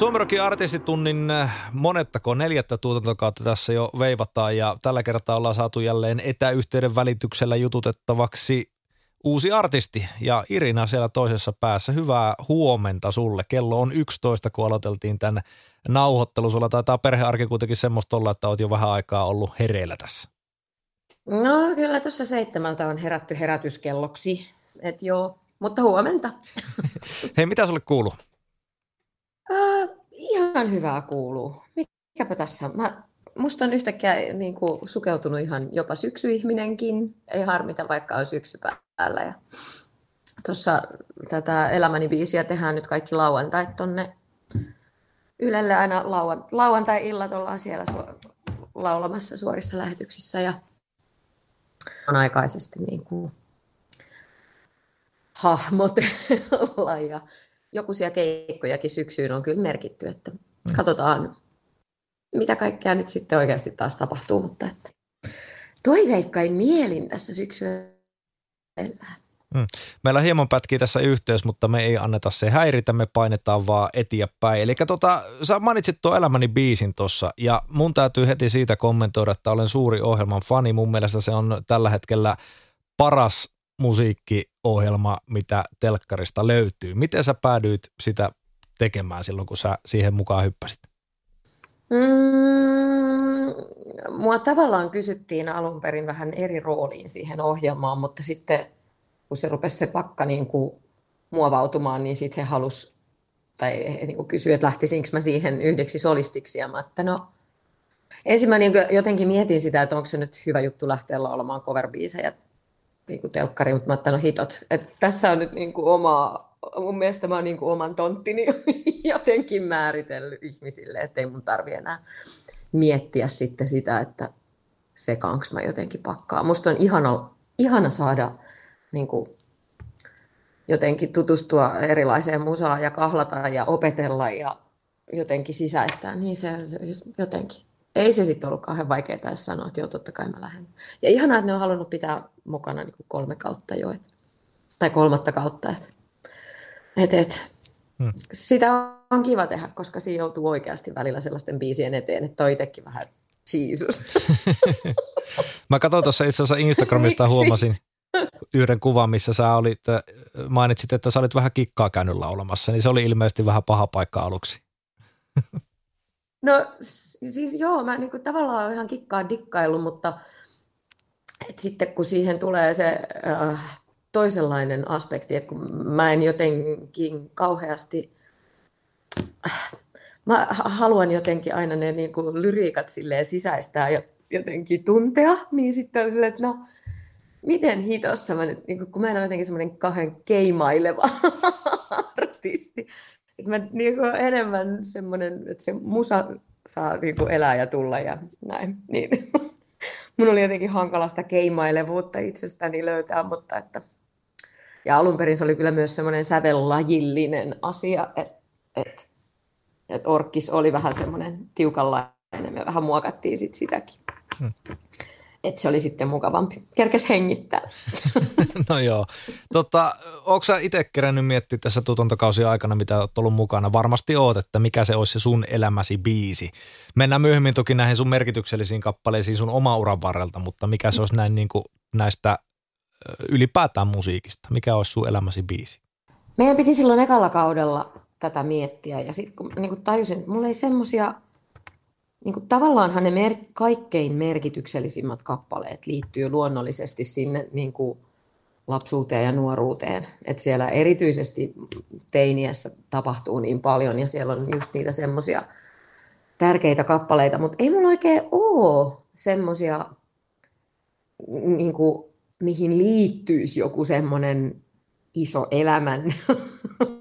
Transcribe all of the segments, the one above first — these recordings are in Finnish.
Suomirokin artistitunnin äh, monettako neljättä tuotantokautta tässä jo veivataan ja tällä kertaa ollaan saatu jälleen etäyhteyden välityksellä jututettavaksi uusi artisti ja Irina siellä toisessa päässä. Hyvää huomenta sulle. Kello on 11, kun aloiteltiin tämän nauhoittelu. Sulla taitaa perhearki kuitenkin semmoista olla, että oot jo vähän aikaa ollut hereillä tässä. No kyllä tuossa seitsemältä on herätty herätyskelloksi. Et joo, mutta huomenta. Hei, mitä sulle kuuluu? Uh, ihan hyvää kuuluu. Mikäpä tässä? Mä, musta on yhtäkkiä niin kuin, sukeutunut ihan jopa syksyihminenkin. Ei harmita, vaikka on syksy päällä. Ja tuossa tätä Elämäni biisiä tehdään nyt kaikki lauantait tonne Ylelle aina lauantai-illat ollaan siellä su- laulamassa suorissa lähetyksissä ja on aikaisesti niin kuin hahmotella ja joku siellä keikkojakin syksyyn on kyllä merkitty, että mm. katsotaan mitä kaikkea nyt sitten oikeasti taas tapahtuu, mutta että toiveikkain mielin tässä syksyllä Mm. Meillä hieman pätkii tässä yhteys, mutta me ei anneta se häiritä, me painetaan vaan eteenpäin. Eli tota, sä mainitsit tuon Elämäni biisin tuossa ja mun täytyy heti siitä kommentoida, että olen suuri ohjelman fani. Mun mielestä se on tällä hetkellä paras musiikkiohjelma, mitä telkkarista löytyy. Miten sä päädyit sitä tekemään silloin, kun sä siihen mukaan hyppäsit? Mm, mua tavallaan kysyttiin alun perin vähän eri rooliin siihen ohjelmaan, mutta sitten kun se rupesi se pakka niin kuin muovautumaan, niin sitten he halus tai he niin kysyi, että lähtisinkö mä siihen yhdeksi solistiksi, ja mä, että no, ensin mä niin jotenkin mietin sitä, että onko se nyt hyvä juttu lähteä laulamaan cover-biisejä niin kuin telkkari, mutta mä no hitot, että tässä on nyt niin kuin oma, mun mielestä mä oon niin kuin oman tonttini jotenkin määritellyt ihmisille, ettei mun tarvi enää miettiä sitten sitä, että sekaanko mä jotenkin pakkaa. Musta on ihana, ihana saada niin kuin, jotenkin tutustua erilaiseen musaan ja kahlata ja opetella ja jotenkin sisäistää, niin se, se jotenkin. Ei se sitten ollut kauhean vaikeaa edes sanoa, että joo, totta kai mä lähden. Ja ihanaa, että ne on halunnut pitää mukana niin kuin kolme kautta jo, et, tai kolmatta kautta. Että, et, et. Hmm. Sitä on kiva tehdä, koska siinä joutuu oikeasti välillä sellaisten biisien eteen, että toi itsekin vähän Jesus. mä katsoin tuossa itse asiassa Instagramista huomasin, yhden kuvan, missä sä olit, äh, mainitsit, että sä olit vähän kikkaa käynyt laulamassa, niin se oli ilmeisesti vähän paha paikka aluksi. No siis joo, mä niin kuin, tavallaan ihan kikkaa dikkaillut, mutta et sitten kun siihen tulee se äh, toisenlainen aspekti, että kun mä en jotenkin kauheasti, äh, mä haluan jotenkin aina ne niin kuin, lyriikat silleen sisäistää ja jotenkin tuntea, niin sitten on silleen, että no, miten hitossa mä nyt, niin kun mä en ole jotenkin semmoinen kahden keimaileva artisti, että mä niin kuin enemmän semmoinen, että se musa saa niin kuin elää ja tulla ja näin, niin mun oli jotenkin hankala sitä keimailevuutta itsestäni löytää, mutta että ja alun perin se oli kyllä myös semmoinen sävellajillinen asia, että et, et Orkkis oli vähän semmoinen tiukanlainen, me vähän muokattiin sit sitäkin. Hmm että se oli sitten mukavampi. Kerkes hengittää. no joo. Tota, onko sä itse kerännyt miettiä tässä tuotantokausien aikana, mitä olet ollut mukana? Varmasti oot, että mikä se olisi se sun elämäsi biisi. Mennään myöhemmin toki näihin sun merkityksellisiin kappaleisiin sun oma uran varrelta, mutta mikä se olisi näin niin kuin näistä ylipäätään musiikista? Mikä olisi sun elämäsi biisi? Meidän piti silloin ekalla kaudella tätä miettiä ja sitten kun niin kuin tajusin, että mulla ei semmoisia niin kuin, tavallaanhan ne mer- kaikkein merkityksellisimmät kappaleet liittyy luonnollisesti sinne niin kuin, lapsuuteen ja nuoruuteen. Et siellä erityisesti teiniässä tapahtuu niin paljon ja siellä on just niitä semmoisia tärkeitä kappaleita, mutta ei mulla oikein ole semmoisia, niin mihin liittyisi joku semmoinen iso elämän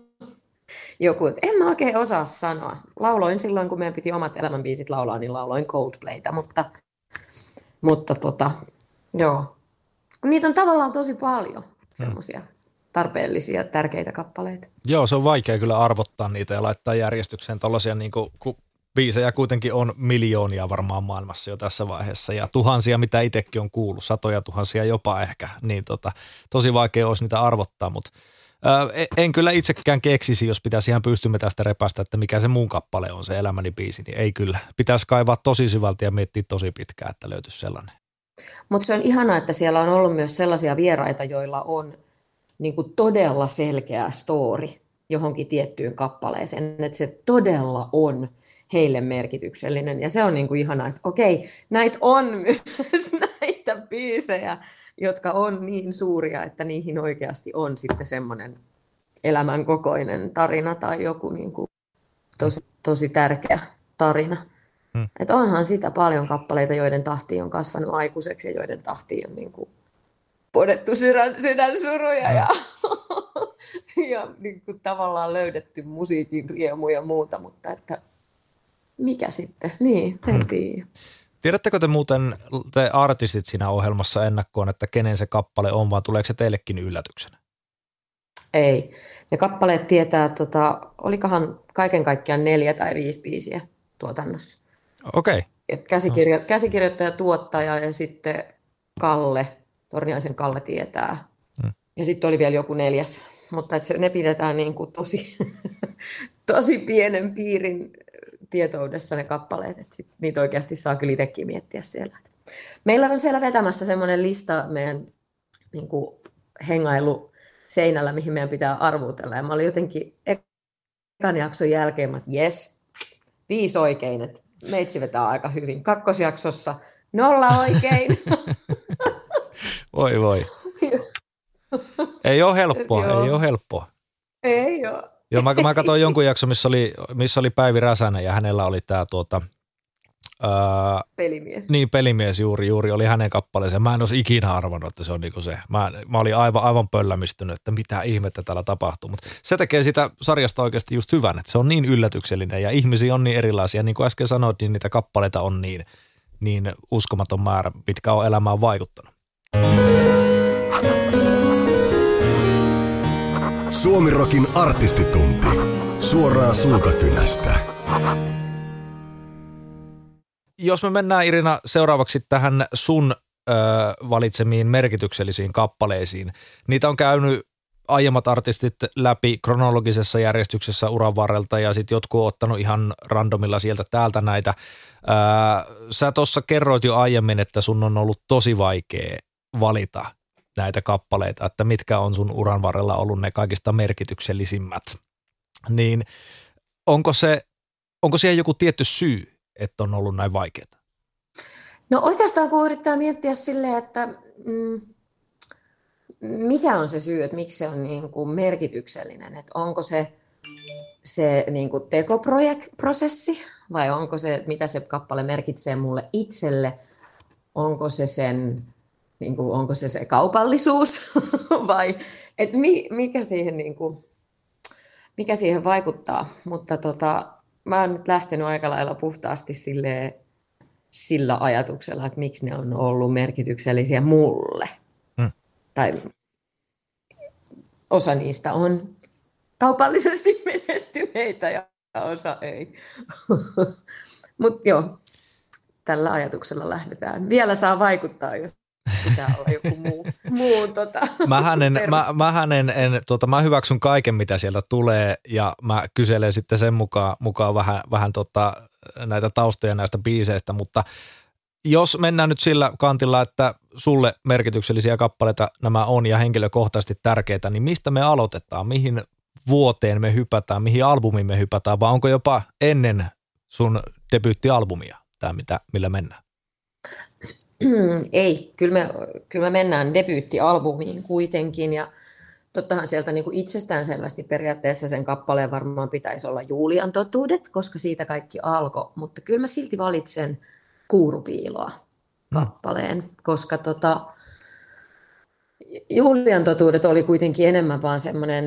joku, että en mä oikein osaa sanoa. Lauloin silloin, kun meidän piti omat elämänbiisit laulaa, niin lauloin Coldplayta, mutta, mutta tota, joo. Niitä on tavallaan tosi paljon semmoisia tarpeellisia, tärkeitä kappaleita. Joo, se on vaikea kyllä arvottaa niitä ja laittaa järjestykseen tällaisia, niin kuin, kun biisejä kuitenkin on miljoonia varmaan maailmassa jo tässä vaiheessa ja tuhansia, mitä itsekin on kuullut, satoja tuhansia jopa ehkä, niin tota, tosi vaikea olisi niitä arvottaa, mutta en kyllä itsekään keksisi, jos pitäisi ihan pystymme tästä repästä, että mikä se muun kappale on, se elämäni biisi, niin ei kyllä. Pitäisi kaivaa tosi syvältä ja miettiä tosi pitkään, että löytyisi sellainen. Mutta se on ihanaa, että siellä on ollut myös sellaisia vieraita, joilla on niin todella selkeä story johonkin tiettyyn kappaleeseen, että se todella on heille merkityksellinen. Ja se on niin ihanaa, että okei, näitä on myös näitä biisejä, jotka on niin suuria, että niihin oikeasti on sitten semmoinen elämän kokoinen tarina tai joku niin kuin tosi, tosi tärkeä tarina. Hmm. Että onhan sitä paljon kappaleita, joiden tahti on kasvanut aikuiseksi ja joiden tahti on niin kuin podettu sydän, sydänsuruja ja, ja niin kuin tavallaan löydetty musiikin riemu ja muuta, mutta että mikä sitten, niin, en hmm. Tiedä. Tiedättekö te muuten, te artistit siinä ohjelmassa ennakkoon, että kenen se kappale on, vai tuleeko se teillekin yllätyksenä? Ei. Ne kappaleet tietää, tota, olikohan kaiken kaikkiaan neljä tai viisi biisiä tuotannossa. Okei. Okay. Käsikirjo- käsikirjoittaja, tuottaja ja sitten Kalle, Torniaisen Kalle tietää. Hmm. Ja sitten oli vielä joku neljäs, mutta et se, ne pidetään niin kuin tosi, tosi pienen piirin tietoudessa ne kappaleet, että sit niitä oikeasti saa kyllä itsekin miettiä siellä. Meillä on siellä vetämässä semmoinen lista meidän niin kuin, hengailu seinällä, mihin meidän pitää arvuutella. Ja mä olin jotenkin ekan jakson jälkeen, että jes, viisi oikein, että meitsi vetää aika hyvin. Kakkosjaksossa nolla oikein. voi voi. ei ole helppoa, ei ole helppoa. Ei ole. Joo, mä, mä katsoin jonkun jakson, missä oli, missä oli Päivi Räsänen ja hänellä oli tämä tuota, pelimies. Niin, pelimies juuri, juuri oli hänen kappaleensa. Mä en olisi ikinä arvannut, että se on niinku se. Mä, mä olin aivan, aivan pöllämistynyt, että mitä ihmettä täällä tapahtuu. Mutta se tekee sitä sarjasta oikeasti just hyvän, että se on niin yllätyksellinen ja ihmisiä on niin erilaisia. Niin kuin äsken sanoit, niin niitä kappaleita on niin, niin uskomaton määrä, mitkä on elämään vaikuttanut. Suomirokin artistitunti. Suoraan suukakynästä. Jos me mennään Irina seuraavaksi tähän sun ö, valitsemiin merkityksellisiin kappaleisiin. Niitä on käynyt aiemmat artistit läpi kronologisessa järjestyksessä uran varrelta ja sitten jotkut on ottanut ihan randomilla sieltä täältä näitä. Ää, sä tuossa kerroit jo aiemmin, että sun on ollut tosi vaikea valita näitä kappaleita, että mitkä on sun uran varrella ollut ne kaikista merkityksellisimmät. Niin onko, se, onko siihen joku tietty syy, että on ollut näin vaikeaa? No oikeastaan kun yrittää miettiä silleen, että mm, mikä on se syy, että miksi se on niin kuin merkityksellinen, että onko se se niin kuin tekoprosessi vai onko se, mitä se kappale merkitsee mulle itselle, onko se sen niin kuin, onko se se kaupallisuus vai et mi, mikä, siihen, niin kuin, mikä siihen vaikuttaa. Mutta tota, mä oon nyt lähtenyt aika lailla puhtaasti sille, sillä ajatuksella, että miksi ne on ollut merkityksellisiä mulle. Hmm. Tai osa niistä on kaupallisesti menestyneitä ja osa ei. Mutta joo, tällä ajatuksella lähdetään. Vielä saa vaikuttaa, jos pitää olla joku muu, muu tota, mähän en, mä, mähän en, en tota, mä hyväksyn kaiken, mitä sieltä tulee ja mä kyselen sitten sen mukaan, mukaan vähän, vähän tota, näitä taustoja näistä biiseistä, mutta jos mennään nyt sillä kantilla, että sulle merkityksellisiä kappaleita nämä on ja henkilökohtaisesti tärkeitä, niin mistä me aloitetaan? Mihin vuoteen me hypätään, mihin albumiin me hypätään, vai onko jopa ennen sun debyyttialbumia tämä, mitä, millä mennään? Ei, kyllä me, kyllä me mennään debyyttialbumiin kuitenkin ja tottahan sieltä niin kuin itsestäänselvästi periaatteessa sen kappaleen varmaan pitäisi olla Julian totuudet, koska siitä kaikki alkoi, mutta kyllä mä silti valitsen Kuurupiiloa mm. kappaleen, koska tota, Julian totuudet oli kuitenkin enemmän vaan semmoinen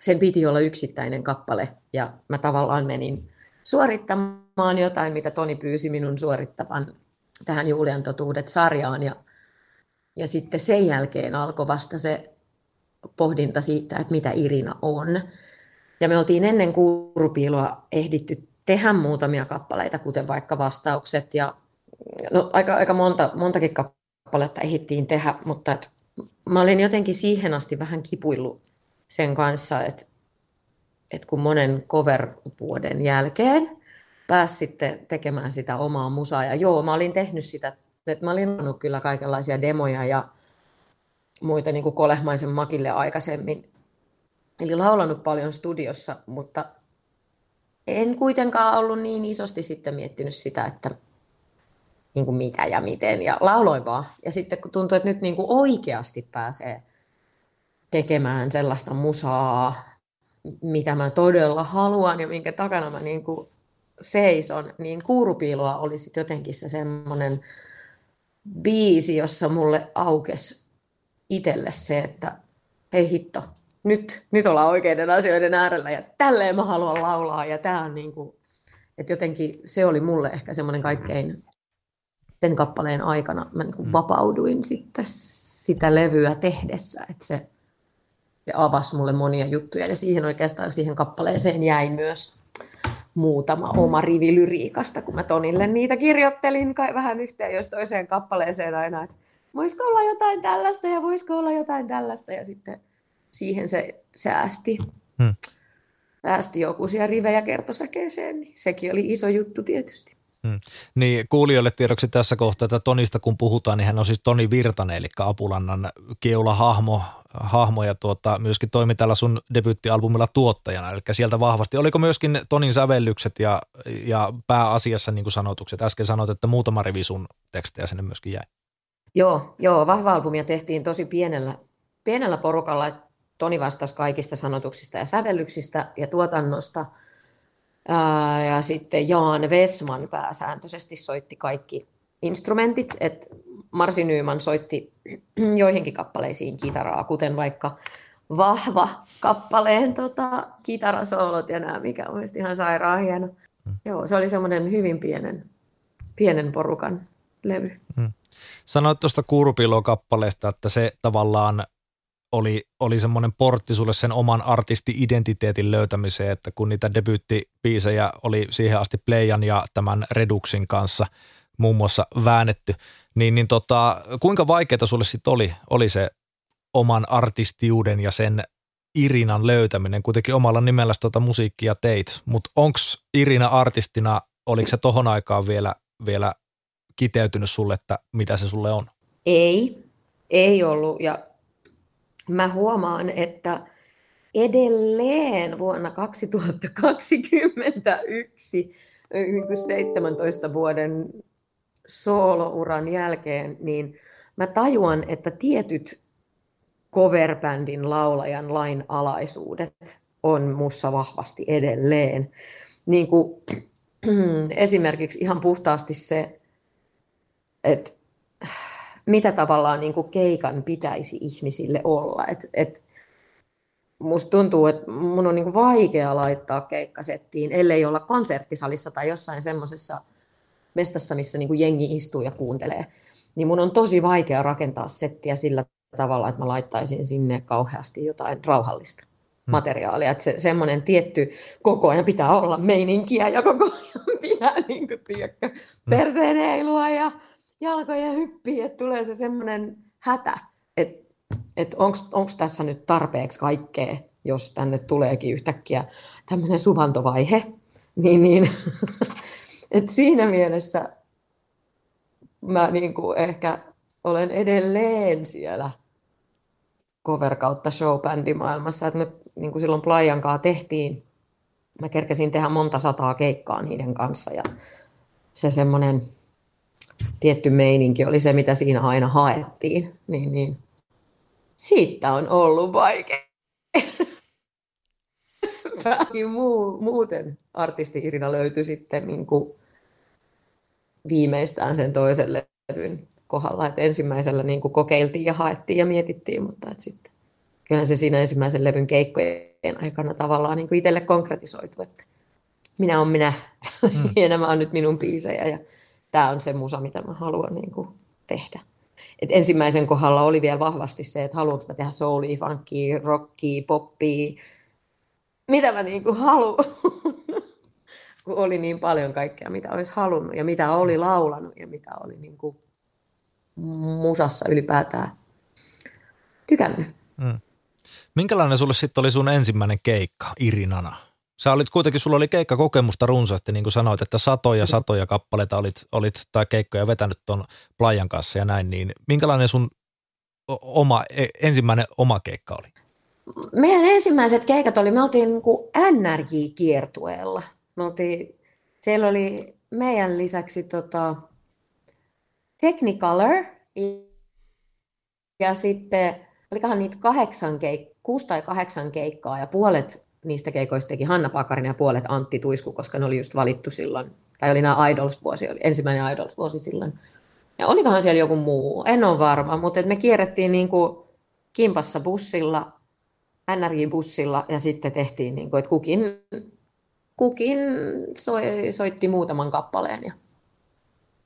sen piti olla yksittäinen kappale ja mä tavallaan menin suorittamaan jotain, mitä Toni pyysi minun suorittavan tähän Julian totuudet-sarjaan ja, ja sitten sen jälkeen alkoi vasta se pohdinta siitä, että mitä Irina on. Ja me oltiin ennen kuurupiiloa ehditty tehdä muutamia kappaleita, kuten vaikka vastaukset ja no, aika, aika monta, montakin kappaletta ehdittiin tehdä, mutta et, mä olin jotenkin siihen asti vähän kipuillut sen kanssa, että, että kun monen cover-vuoden jälkeen pääsi sitten tekemään sitä omaa musaa, ja joo, mä olin tehnyt sitä, että mä olin ollut kyllä kaikenlaisia demoja ja muita niin kuin Kolehmaisen Makille aikaisemmin, eli laulanut paljon studiossa, mutta en kuitenkaan ollut niin isosti sitten miettinyt sitä, että niin kuin mitä ja miten, ja lauloin vaan. Ja sitten kun tuntuu, että nyt niin kuin oikeasti pääsee tekemään sellaista musaa, mitä mä todella haluan ja minkä takana mä niin kuin seison, niin Kuurupiiloa oli sitten jotenkin se semmoinen biisi, jossa mulle aukesi itselle se, että hei hitto, nyt, nyt ollaan oikeiden asioiden äärellä ja tälleen mä haluan laulaa ja tämä on niin kuin, että jotenkin se oli mulle ehkä semmoinen kaikkein sen kappaleen aikana mä niin kuin mm. vapauduin sitten sitä levyä tehdessä, että se, se avasi mulle monia juttuja ja siihen oikeastaan siihen kappaleeseen jäi myös muutama oma rivi lyriikasta, kun mä Tonille niitä kirjoittelin kai vähän yhteen jos toiseen kappaleeseen aina, että voisiko olla jotain tällaista ja voisiko olla jotain tällaista ja sitten siihen se säästi. Hmm. Säästi joku siellä rivejä kertosäkeeseen, niin sekin oli iso juttu tietysti. Hmm. Niin kuulijoille tiedoksi tässä kohtaa, että Tonista kun puhutaan, niin hän on siis Toni Virtanen, eli Apulannan keula-hahmo, hahmo ja tuota, myöskin toimi tällä sun debyyttialbumilla tuottajana, eli sieltä vahvasti. Oliko myöskin Tonin sävellykset ja, ja pääasiassa niin kuin sanotukset? Äsken sanoit, että muutama rivi sun tekstejä sinne myöskin jäi. Joo, joo, vahva albumia tehtiin tosi pienellä, pienellä porukalla. Toni vastasi kaikista sanotuksista ja sävellyksistä ja tuotannosta. Ja sitten Jaan Vesman pääsääntöisesti soitti kaikki instrumentit, että Marsi Nyyman soitti joihinkin kappaleisiin kitaraa, kuten vaikka vahva kappaleen tota, kitarasoolot ja nämä, mikä on ihan sairaan hieno. Mm. Joo, se oli semmoinen hyvin pienen, pienen porukan levy. Mm. Sanoit tuosta Kuurupilo-kappaleesta, että se tavallaan oli, oli semmoinen portti sulle sen oman artisti-identiteetin löytämiseen, että kun niitä debyyttipiisejä oli siihen asti Playan ja tämän Reduxin kanssa muun muassa väännetty, niin, niin tota, kuinka vaikeaa sulle sitten oli, oli se oman artistiuden ja sen Irinan löytäminen? Kuitenkin omalla nimellä tuota musiikkia teit, mutta onko Irina artistina, oliko se tohon aikaan vielä, vielä kiteytynyt sulle, että mitä se sulle on? Ei, ei ollut ja mä huomaan, että edelleen vuonna 2021, 17 vuoden soolouran jälkeen, niin mä tajuan, että tietyt coverbändin laulajan lain alaisuudet on mussa vahvasti edelleen. Niin kuin, esimerkiksi ihan puhtaasti se, että mitä tavallaan niin kuin keikan pitäisi ihmisille olla. Et, et musta tuntuu, että mun on niin kuin vaikea laittaa keikkasettiin, ellei olla konserttisalissa tai jossain semmoisessa mestassa, missä niin kuin jengi istuu ja kuuntelee. Niin mun on tosi vaikea rakentaa settiä sillä tavalla, että mä laittaisin sinne kauheasti jotain rauhallista hmm. materiaalia. Että se, semmoinen tietty koko ajan pitää olla meininkiä ja koko ajan pitää niin kuin, tiedätkö, hmm. perseen heilua ja jalkoja hyppii, että tulee se semmoinen hätä, että et onko tässä nyt tarpeeksi kaikkea, jos tänne tuleekin yhtäkkiä tämmöinen suvantovaihe. Niin, niin. et siinä mielessä mä niin kuin ehkä olen edelleen siellä cover kautta showbändimaailmassa, että me niin kuin silloin Playan kanssa tehtiin, mä kerkesin tehdä monta sataa keikkaa niiden kanssa ja se semmoinen tietty meininki oli se, mitä siinä aina haettiin, niin, niin. Siitä on ollut vaikea. Muu, muuten artisti Irina löytyi sitten niin kuin viimeistään sen toisen levyn kohdalla. että ensimmäisellä niin kuin kokeiltiin ja haettiin ja mietittiin, mutta että sitten kyllähän se siinä ensimmäisen levyn keikkojen aikana tavallaan niin kuin itselle konkretisoitu, että minä olen minä mm. ja nämä on nyt minun biisejä ja tämä on se musa, mitä mä haluan niin kuin tehdä. Et ensimmäisen kohdalla oli vielä vahvasti se, että haluanko mä tehdä soulia, funkia, rockia, poppia, mitä mä niin kuin haluan. kun oli niin paljon kaikkea, mitä olisi halunnut ja mitä oli laulanut ja mitä oli niin kuin musassa ylipäätään tykännyt. Mm. Minkälainen sulle sitten oli sun ensimmäinen keikka Irinana? Sä olit kuitenkin, sulla oli keikkakokemusta runsaasti, niin kuin sanoit, että satoja satoja kappaleita olit, olit tai keikkoja vetänyt tuon Playan kanssa ja näin, niin minkälainen sun oma, e, ensimmäinen oma keikka oli? Meidän ensimmäiset keikat oli, me oltiin niin NRJ-kiertueella. Me oltiin, siellä oli meidän lisäksi tota, Technicolor ja sitten olikohan niitä kahdeksan keik- kuusi tai kahdeksan keikkaa ja puolet niistä keikoista teki Hanna Pakarinen ja puolet Antti Tuisku, koska ne oli just valittu silloin, tai oli nämä Idols-vuosi, oli ensimmäinen Idols-vuosi silloin. Ja olikohan siellä joku muu, en ole varma, mutta me kierrettiin niin kuin kimpassa bussilla, NRJ-bussilla ja sitten tehtiin, niin kuin, että kukin, kukin soi, soitti muutaman kappaleen. Ja,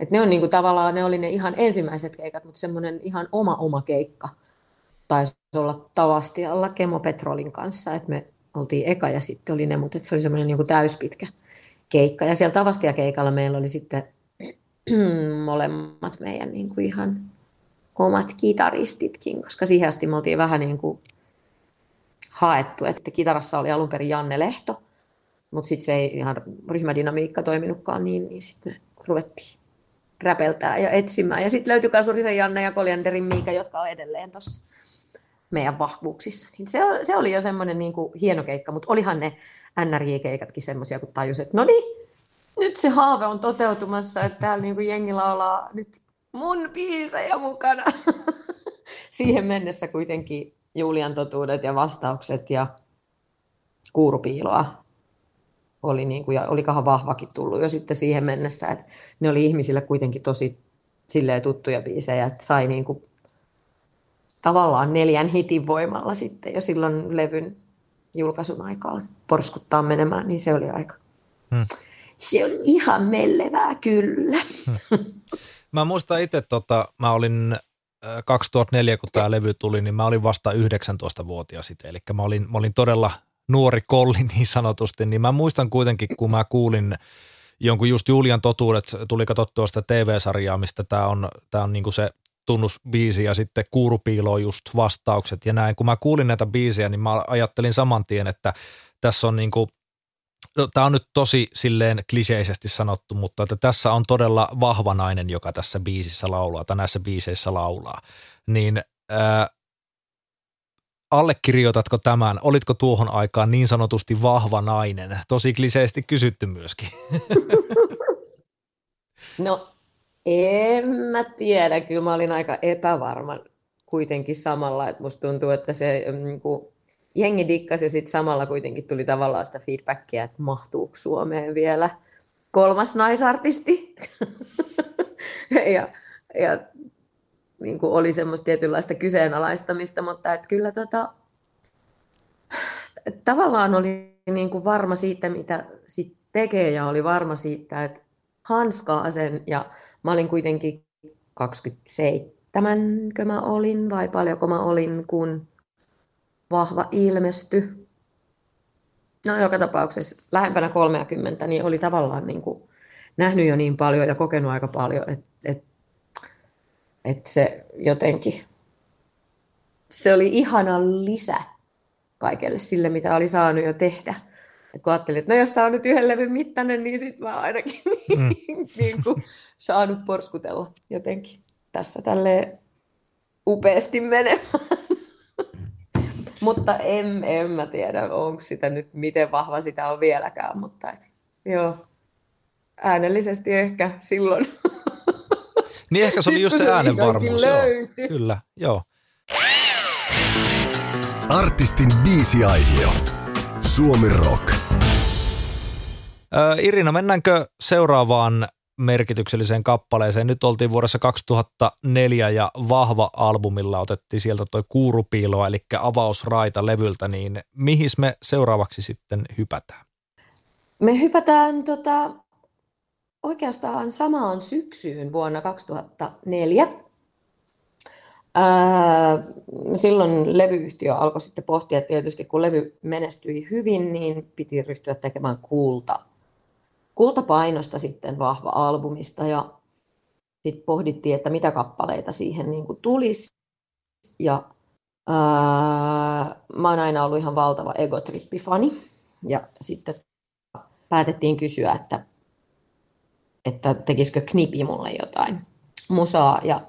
että ne on niin kuin, tavallaan, ne oli ne ihan ensimmäiset keikat, mutta semmoinen ihan oma oma keikka taisi olla Tavastialla Kemo Petrolin kanssa, että me oltiin eka ja sitten oli ne, mutta se oli semmoinen niin täyspitkä keikka. Ja siellä Tavastia keikalla meillä oli sitten molemmat meidän niin kuin ihan omat kitaristitkin, koska siihen asti me oltiin vähän niin kuin haettu, että kitarassa oli alun perin Janne Lehto, mutta sitten se ei ihan ryhmädynamiikka toiminutkaan niin, niin sitten me ruvettiin räpeltää ja etsimään. Ja sitten löytyi Kasurisen Janne ja Koljanderin Miika, jotka on edelleen tuossa meidän vahvuuksissa. Niin se, se oli jo semmoinen niin kuin hieno keikka, mutta olihan ne NRJ-keikatkin semmoisia, kun tajus, että no niin, nyt se haave on toteutumassa, että täällä niin kuin jengi laulaa nyt mun biisejä mukana. Siihen mennessä kuitenkin Julian totuudet ja vastaukset ja kuurupiiloa oli, niin kuin, ja olikohan vahvakin tullut jo sitten siihen mennessä, että ne oli ihmisille kuitenkin tosi silleen tuttuja biisejä, että sai niin kuin tavallaan neljän hitin voimalla sitten jo silloin levyn julkaisun aikaan porskuttaa menemään, niin se oli aika... Hmm. Se oli ihan mellevää kyllä. Hmm. Mä muistan itse, tota, mä olin 2004, kun tämä levy tuli, niin mä olin vasta 19-vuotias sitten, eli mä olin, mä olin todella nuori kolli niin sanotusti, niin mä muistan kuitenkin, kun mä kuulin jonkun just Julian totuudet, tuli katsottua sitä TV-sarjaa, mistä tämä on, tää on niinku se tunnusbiisi ja sitten kuurupiilo just vastaukset ja näin. Kun mä kuulin näitä biisejä, niin mä ajattelin saman tien, että tässä on niin kuin, no, tämä on nyt tosi silleen kliseisesti sanottu, mutta että tässä on todella vahva nainen, joka tässä biisissä laulaa tai näissä biiseissä laulaa. Niin ää, allekirjoitatko tämän? Olitko tuohon aikaan niin sanotusti vahva nainen? Tosi kliseisesti kysytty myöskin. No en mä tiedä, kyllä mä olin aika epävarma kuitenkin samalla, että musta tuntuu, että se mm, niin kuin, jengi dikkasi ja sitten samalla kuitenkin tuli tavallaan sitä feedbackia, että mahtuuko Suomeen vielä kolmas naisartisti. ja ja niin kuin oli semmoista tietynlaista kyseenalaistamista, mutta että kyllä tota, tavallaan oli niin kuin varma siitä, mitä sit tekee ja oli varma siitä, että hanskaa sen ja mä olin kuitenkin 27, mä olin vai paljonko mä olin, kun vahva ilmesty. No joka tapauksessa lähempänä 30, niin oli tavallaan niin kuin nähnyt jo niin paljon ja kokenut aika paljon, että et, et se jotenkin, se oli ihana lisä kaikelle sille, mitä oli saanut jo tehdä. Et kun ajattelin, että no jos tämä on nyt yhden levyn mittainen, niin sitten mä ainakin mm. niin kuin, saanut porskutella jotenkin tässä tälle upeasti menemään. Mutta en, en mä tiedä, onko sitä nyt, miten vahva sitä on vieläkään, mutta et, joo, äänellisesti ehkä silloin. Niin ehkä se oli just se äänenvarmuus. Joo. Kyllä, joo. Artistin biisiaihio. Suomi Rock. Irina, mennäänkö seuraavaan merkitykselliseen kappaleeseen. Nyt oltiin vuodessa 2004 ja Vahva albumilla otettiin sieltä toi Kuurupiiloa, eli avausraita levyltä, niin mihin me seuraavaksi sitten hypätään? Me hypätään tota, oikeastaan samaan syksyyn vuonna 2004. Ää, silloin levyyhtiö alkoi sitten pohtia tietysti, kun levy menestyi hyvin, niin piti ryhtyä tekemään kulta kultapainosta sitten vahva albumista ja sitten pohdittiin, että mitä kappaleita siihen niin kuin tulisi. Ja ää, mä oon aina ollut ihan valtava egotrippifani ja sitten päätettiin kysyä, että, että tekisikö Knipi mulle jotain musaa ja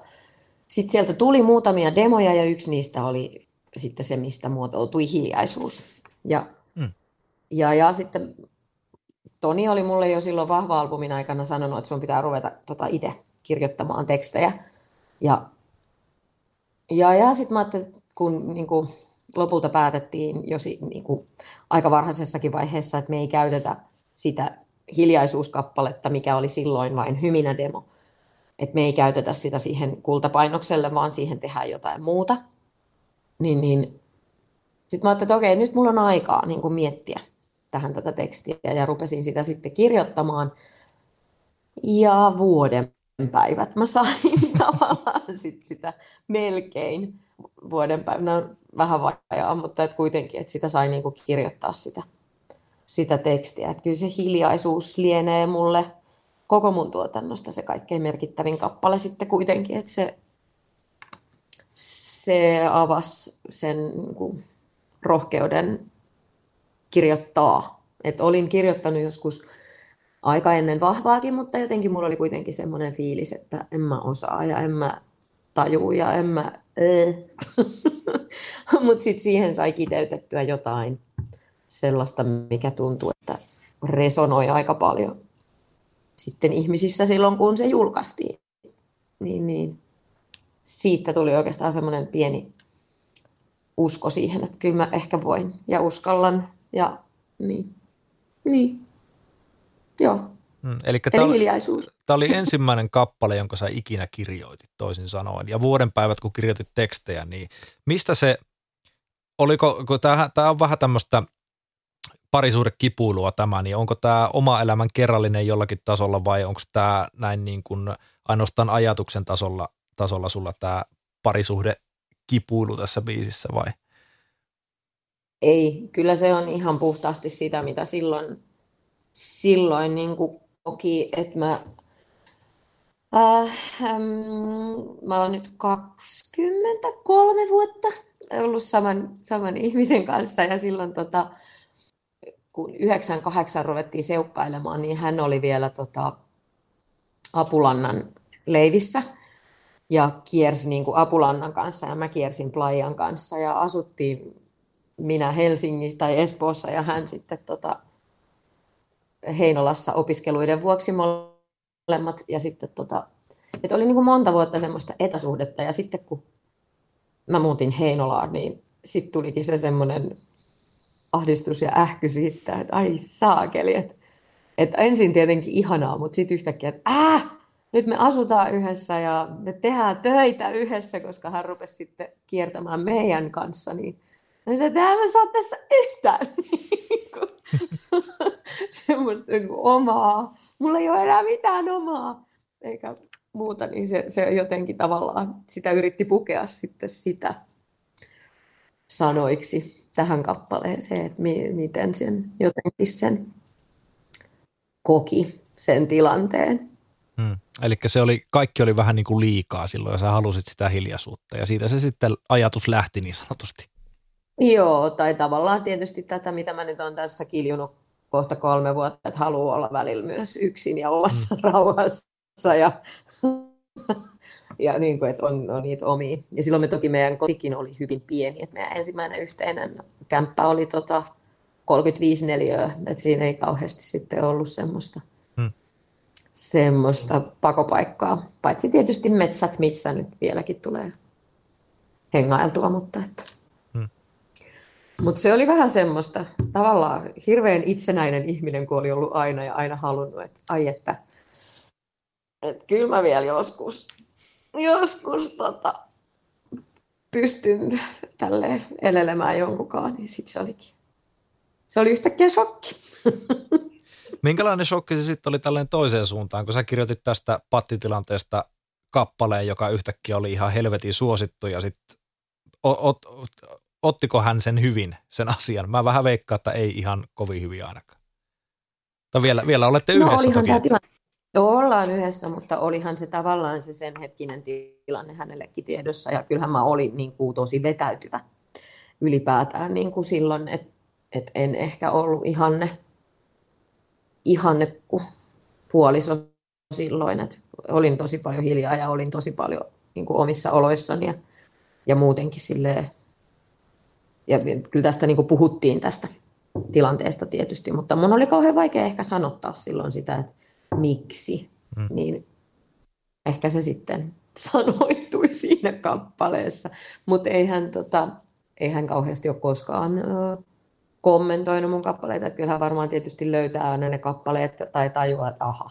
sitten sieltä tuli muutamia demoja ja yksi niistä oli sitten se, mistä muotoutui hiljaisuus. Ja, mm. ja, ja sitten Toni oli mulle jo silloin vahva albumin aikana sanonut, että sun pitää ruveta tota itse kirjoittamaan tekstejä. Ja, ja, ja sitten mä ajattelin, kun niin kuin, lopulta päätettiin jo niin kuin, aika varhaisessakin vaiheessa, että me ei käytetä sitä hiljaisuuskappaletta, mikä oli silloin vain hyminä demo. Että me ei käytetä sitä siihen kultapainokselle, vaan siihen tehdään jotain muuta. Niin, niin. Sitten mä ajattelin, että okei, nyt mulla on aikaa niin kuin miettiä tähän tätä tekstiä ja rupesin sitä sitten kirjoittamaan. Ja vuoden päivät mä sain tavallaan sit sitä melkein vuoden päivät, no, vähän vajaa, mutta et kuitenkin, että sitä sai niinku kirjoittaa sitä, sitä tekstiä. Et kyllä se hiljaisuus lienee mulle koko mun tuotannosta se kaikkein merkittävin kappale sitten kuitenkin, että se, se avasi sen niin rohkeuden kirjoittaa. Et olin kirjoittanut joskus aika ennen vahvaakin, mutta jotenkin mulla oli kuitenkin semmoinen fiilis, että en mä osaa ja en mä taju ja en mä... mutta sitten siihen sai kiteytettyä jotain sellaista, mikä tuntuu, että resonoi aika paljon sitten ihmisissä silloin, kun se julkaistiin. Niin, niin. Siitä tuli oikeastaan semmoinen pieni usko siihen, että kyllä mä ehkä voin ja uskallan ja niin. Niin. Joo. Hmm, eli Eli oli, hiljaisuus. Tämä oli ensimmäinen kappale, jonka sä ikinä kirjoitit, toisin sanoen. Ja vuoden päivät, kun kirjoitit tekstejä, niin mistä se, oliko, kun tämä on vähän tämmöistä parisuuden kipuilua tämä, niin onko tämä oma elämän kerrallinen jollakin tasolla vai onko tämä näin niin kuin ainoastaan ajatuksen tasolla, tasolla sulla tämä parisuhde kipuilu tässä biisissä vai? Ei, kyllä se on ihan puhtaasti sitä, mitä silloin, silloin niin kuin koki, että mä, äh, ähm, mä olen nyt 23 vuotta ollut saman, saman ihmisen kanssa ja silloin tota, kun 98 ruvettiin seukkailemaan, niin hän oli vielä tota, Apulannan leivissä ja kiersi niin kuin Apulannan kanssa ja mä kiersin Playan kanssa ja asuttiin minä Helsingissä tai Espoossa ja hän sitten tota, Heinolassa opiskeluiden vuoksi molemmat. Ja sitten tota, että oli niin kuin monta vuotta semmoista etäsuhdetta ja sitten kun mä muutin Heinolaan, niin sitten tulikin se semmoinen ahdistus ja ähky siitä, että ai saakeli, että, että ensin tietenkin ihanaa, mutta sitten yhtäkkiä, että äh, nyt me asutaan yhdessä ja me tehdään töitä yhdessä, koska hän rupesi sitten kiertämään meidän kanssa, niin että mä saa tässä yhtään niinku semmoista niin omaa. Mulla ei ole enää mitään omaa eikä muuta, niin se, se jotenkin tavallaan sitä yritti pukea sitten sitä sanoiksi tähän kappaleeseen, että mi, miten sen jotenkin sen koki sen tilanteen. Hmm. Eli se oli, kaikki oli vähän niin kuin liikaa silloin ja sä halusit sitä hiljaisuutta ja siitä se sitten ajatus lähti niin sanotusti. Joo, tai tavallaan tietysti tätä, mitä mä nyt olen tässä kiljunut kohta kolme vuotta, että haluaa olla välillä myös yksin ja omassa mm. rauhassa ja, ja niin kuin, että on, on niitä omia. Ja silloin me toki meidän kotikin oli hyvin pieni, että meidän ensimmäinen yhteinen kämppä oli tota 35 neliöä, että siinä ei kauheasti sitten ollut semmoista, hmm. semmoista pakopaikkaa, paitsi tietysti metsät, missä nyt vieläkin tulee hengailtua, mutta että mutta se oli vähän semmoista, tavallaan hirveän itsenäinen ihminen, kun oli ollut aina ja aina halunnut, että ai että että kyllä mä vielä joskus, joskus tota, pystyn tälle elelemään jonkunkaan, niin sitten se olikin. Se oli yhtäkkiä shokki. Minkälainen shokki se sitten oli tälleen toiseen suuntaan, kun sä kirjoitit tästä pattitilanteesta kappaleen, joka yhtäkkiä oli ihan helvetin suosittu ja sitten ottiko hän sen hyvin, sen asian? Mä vähän veikkaan, että ei ihan kovin hyvin ainakaan. Tai vielä, vielä olette no, yhdessä toki. Tämä tilanne. Ollaan yhdessä, mutta olihan se tavallaan se sen hetkinen tilanne hänellekin tiedossa. Ja kyllähän mä olin niin kuin tosi vetäytyvä ylipäätään niin kuin silloin, että et en ehkä ollut ihanne, ihanne puoliso silloin. Et olin tosi paljon hiljaa ja olin tosi paljon niin kuin omissa oloissani ja, ja muutenkin silleen. Ja kyllä tästä niin puhuttiin tästä tilanteesta tietysti, mutta mun oli kauhean vaikea ehkä sanottaa silloin sitä, että miksi, mm. niin ehkä se sitten sanoitui siinä kappaleessa, mutta eihän, tota, eihän kauheasti ole koskaan ö, kommentoinut mun kappaleita, että kyllähän varmaan tietysti löytää aina ne kappaleet tai tajuaa, että aha,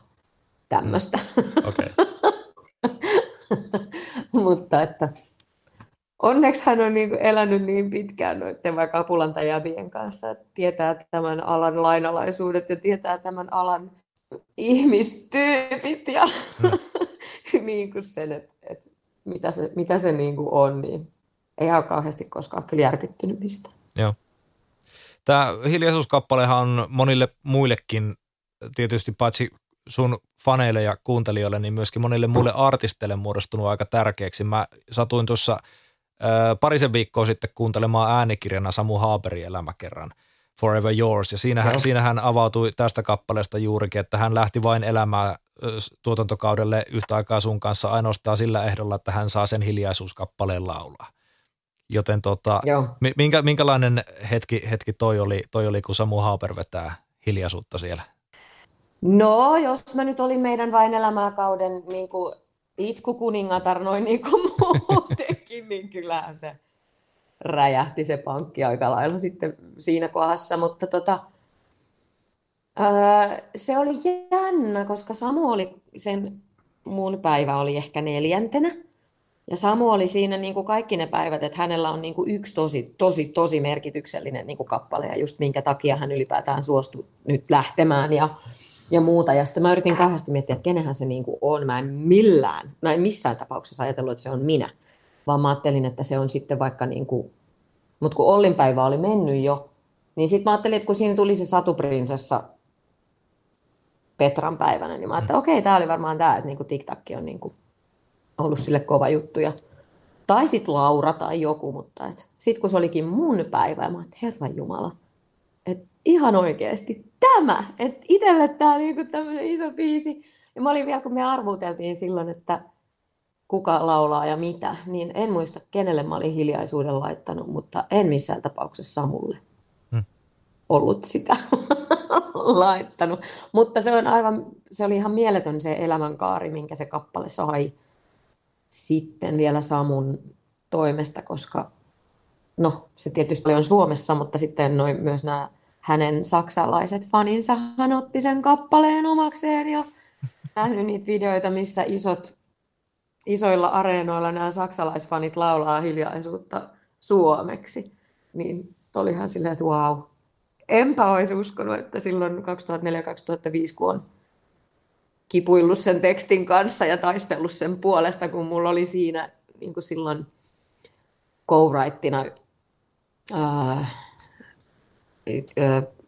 tämmöistä. Mm. Okay. mutta että onneksi hän on niin elänyt niin pitkään noiden vaikka apulantajavien kanssa, että tietää tämän alan lainalaisuudet ja tietää tämän alan ihmistyypit ja mm. niin kuin sen, että, että mitä se, mitä se niin kuin on, niin ei ole kauheasti koskaan kyllä järkyttynyt mistä. Joo. Tämä hiljaisuuskappalehan on monille muillekin tietysti paitsi sun faneille ja kuuntelijoille, niin myöskin monille muille artisteille muodostunut aika tärkeäksi. Mä satuin tuossa parisen viikkoa sitten kuuntelemaan äänikirjana Samu Haaberin elämäkerran Forever Yours. Ja siinähän, no. siinähän avautui tästä kappaleesta juurikin, että hän lähti vain elämään tuotantokaudelle yhtä aikaa sun kanssa ainoastaan sillä ehdolla, että hän saa sen hiljaisuuskappaleen laulaa. Joten tota, minkä, minkälainen hetki, hetki toi, oli, toi oli, kun Samu Haaper vetää hiljaisuutta siellä? No, jos mä nyt olin meidän vain elämäkauden niin kuin itkukuningatar noin niin kuin muutenkin, niin kyllähän se räjähti se pankki aika lailla sitten siinä kohdassa, mutta tota, ää, se oli jännä, koska Samu oli, sen mun päivä oli ehkä neljäntenä, ja Samu oli siinä niin kuin kaikki ne päivät, että hänellä on niin kuin yksi tosi, tosi, tosi merkityksellinen niin kuin kappale, ja just minkä takia hän ylipäätään suostui nyt lähtemään, ja ja muuta. Ja sitten mä yritin kahdesti miettiä, että kenenhän se niin kuin on. Mä en millään, mä en missään tapauksessa ajatellut, että se on minä, vaan mä ajattelin, että se on sitten vaikka niin kuin, mutta kun Ollin päivä oli mennyt jo, niin sitten mä ajattelin, että kun siinä tuli se satuprinsessa Petran päivänä, niin mä ajattelin, että okei, tämä oli varmaan tämä, että niin TikTok on niin kuin ollut sille kova juttu. Ja, tai sitten Laura tai joku, mutta sitten kun se olikin mun päivä, mä ajattelin, Herran Jumala, että ihan oikeasti tämä, että itselle tämä on niinku tämmöinen iso biisi. Ja mä olin vielä, kun me arvuteltiin silloin, että kuka laulaa ja mitä, niin en muista, kenelle mä olin hiljaisuuden laittanut, mutta en missään tapauksessa Samulle hmm. ollut sitä laittanut. Mutta se, on aivan, se oli ihan mieletön se elämänkaari, minkä se kappale sai sitten vielä Samun toimesta, koska no, se tietysti on Suomessa, mutta sitten noin myös nämä hänen saksalaiset faninsa, hän otti sen kappaleen omakseen ja nähnyt niitä videoita, missä isot, isoilla areenoilla nämä saksalaisfanit laulaa hiljaisuutta suomeksi. Niin olihan silleen, että wow. Enpä olisi uskonut, että silloin 2004-2005, kun on kipuillut sen tekstin kanssa ja taistellut sen puolesta, kun mulla oli siinä niin kuin silloin co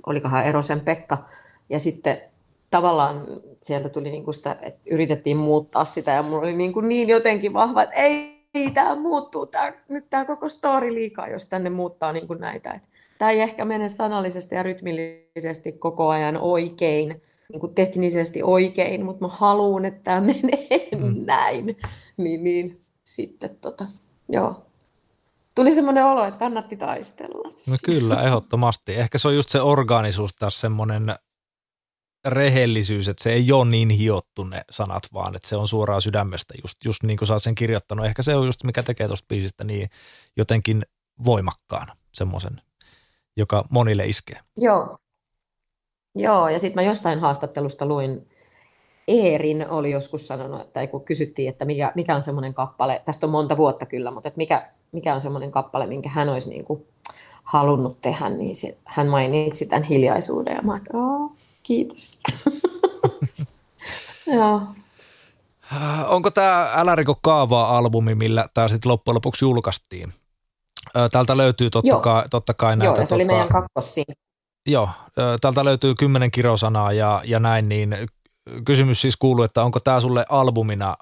olikohan Erosen Pekka, ja sitten tavallaan sieltä tuli niin kuin sitä, että yritettiin muuttaa sitä, ja mulla oli niin, kuin niin jotenkin vahva, että ei, ei tämä muuttuu, tämä, nyt tämä koko story liikaa, jos tänne muuttaa niin kuin näitä. Tämä ei ehkä mene sanallisesti ja rytmillisesti koko ajan oikein, niin kuin teknisesti oikein, mutta mä haluan, että tämä menee mm. näin. Niin, niin sitten tota, joo tuli semmoinen olo, että kannatti taistella. No kyllä, ehdottomasti. Ehkä se on just se orgaanisuus tässä semmoinen rehellisyys, että se ei ole niin hiottu ne sanat, vaan että se on suoraan sydämestä, just, just niin kuin sä oot sen kirjoittanut. Ehkä se on just mikä tekee tuosta biisistä niin jotenkin voimakkaan semmoisen, joka monille iskee. Joo. Joo, ja sitten mä jostain haastattelusta luin Eerin oli joskus sanonut, tai kun kysyttiin, että mikä, mikä on semmoinen kappale, tästä on monta vuotta kyllä, mutta että mikä, mikä on semmoinen kappale, minkä hän olisi niin kuin halunnut tehdä, niin se, hän mainitsi tämän hiljaisuuden ja mä että kiitos. Joo. Onko tämä Älärikö kaavaa albumi, millä tämä sitten loppujen lopuksi julkaistiin? Täältä löytyy totta Joo. kai, totta kai näitä. Joo, ja se oli tota, meidän kakkossi. Joo, täältä löytyy kymmenen kirosanaa ja, ja näin, niin kysymys siis kuuluu, että onko tämä sulle albumina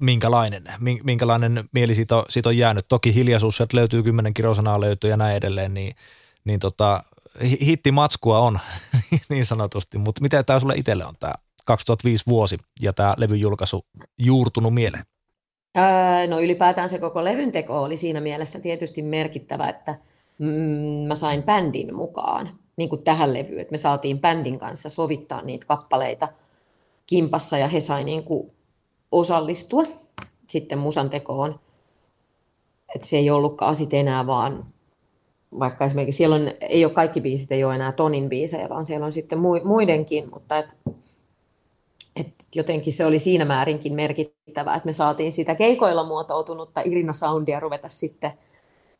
minkälainen, minkälainen mieli siitä on, siitä on jäänyt. Toki hiljaisuus, että löytyy kymmenen kirosanaa löytyy ja näin edelleen, niin, niin tota, hittimatskua on niin sanotusti, mutta miten tämä sulle itselle on tämä 2005 vuosi ja tämä levyn julkaisu juurtunut mieleen? Öö, no ylipäätään se koko levyn teko oli siinä mielessä tietysti merkittävä, että mm, mä sain bändin mukaan niin kuin tähän levyyn, että me saatiin bändin kanssa sovittaa niitä kappaleita kimpassa ja he sai niin kuin osallistua sitten musan tekoon. Että se ei ollutkaan sitten enää vaan, vaikka esimerkiksi siellä on, ei ole kaikki biisit, ei ole enää Tonin biisejä, vaan siellä on sitten muidenkin, mutta et, et jotenkin se oli siinä määrinkin merkittävä, että me saatiin sitä keikoilla muotoutunutta Irina Soundia ruveta sitten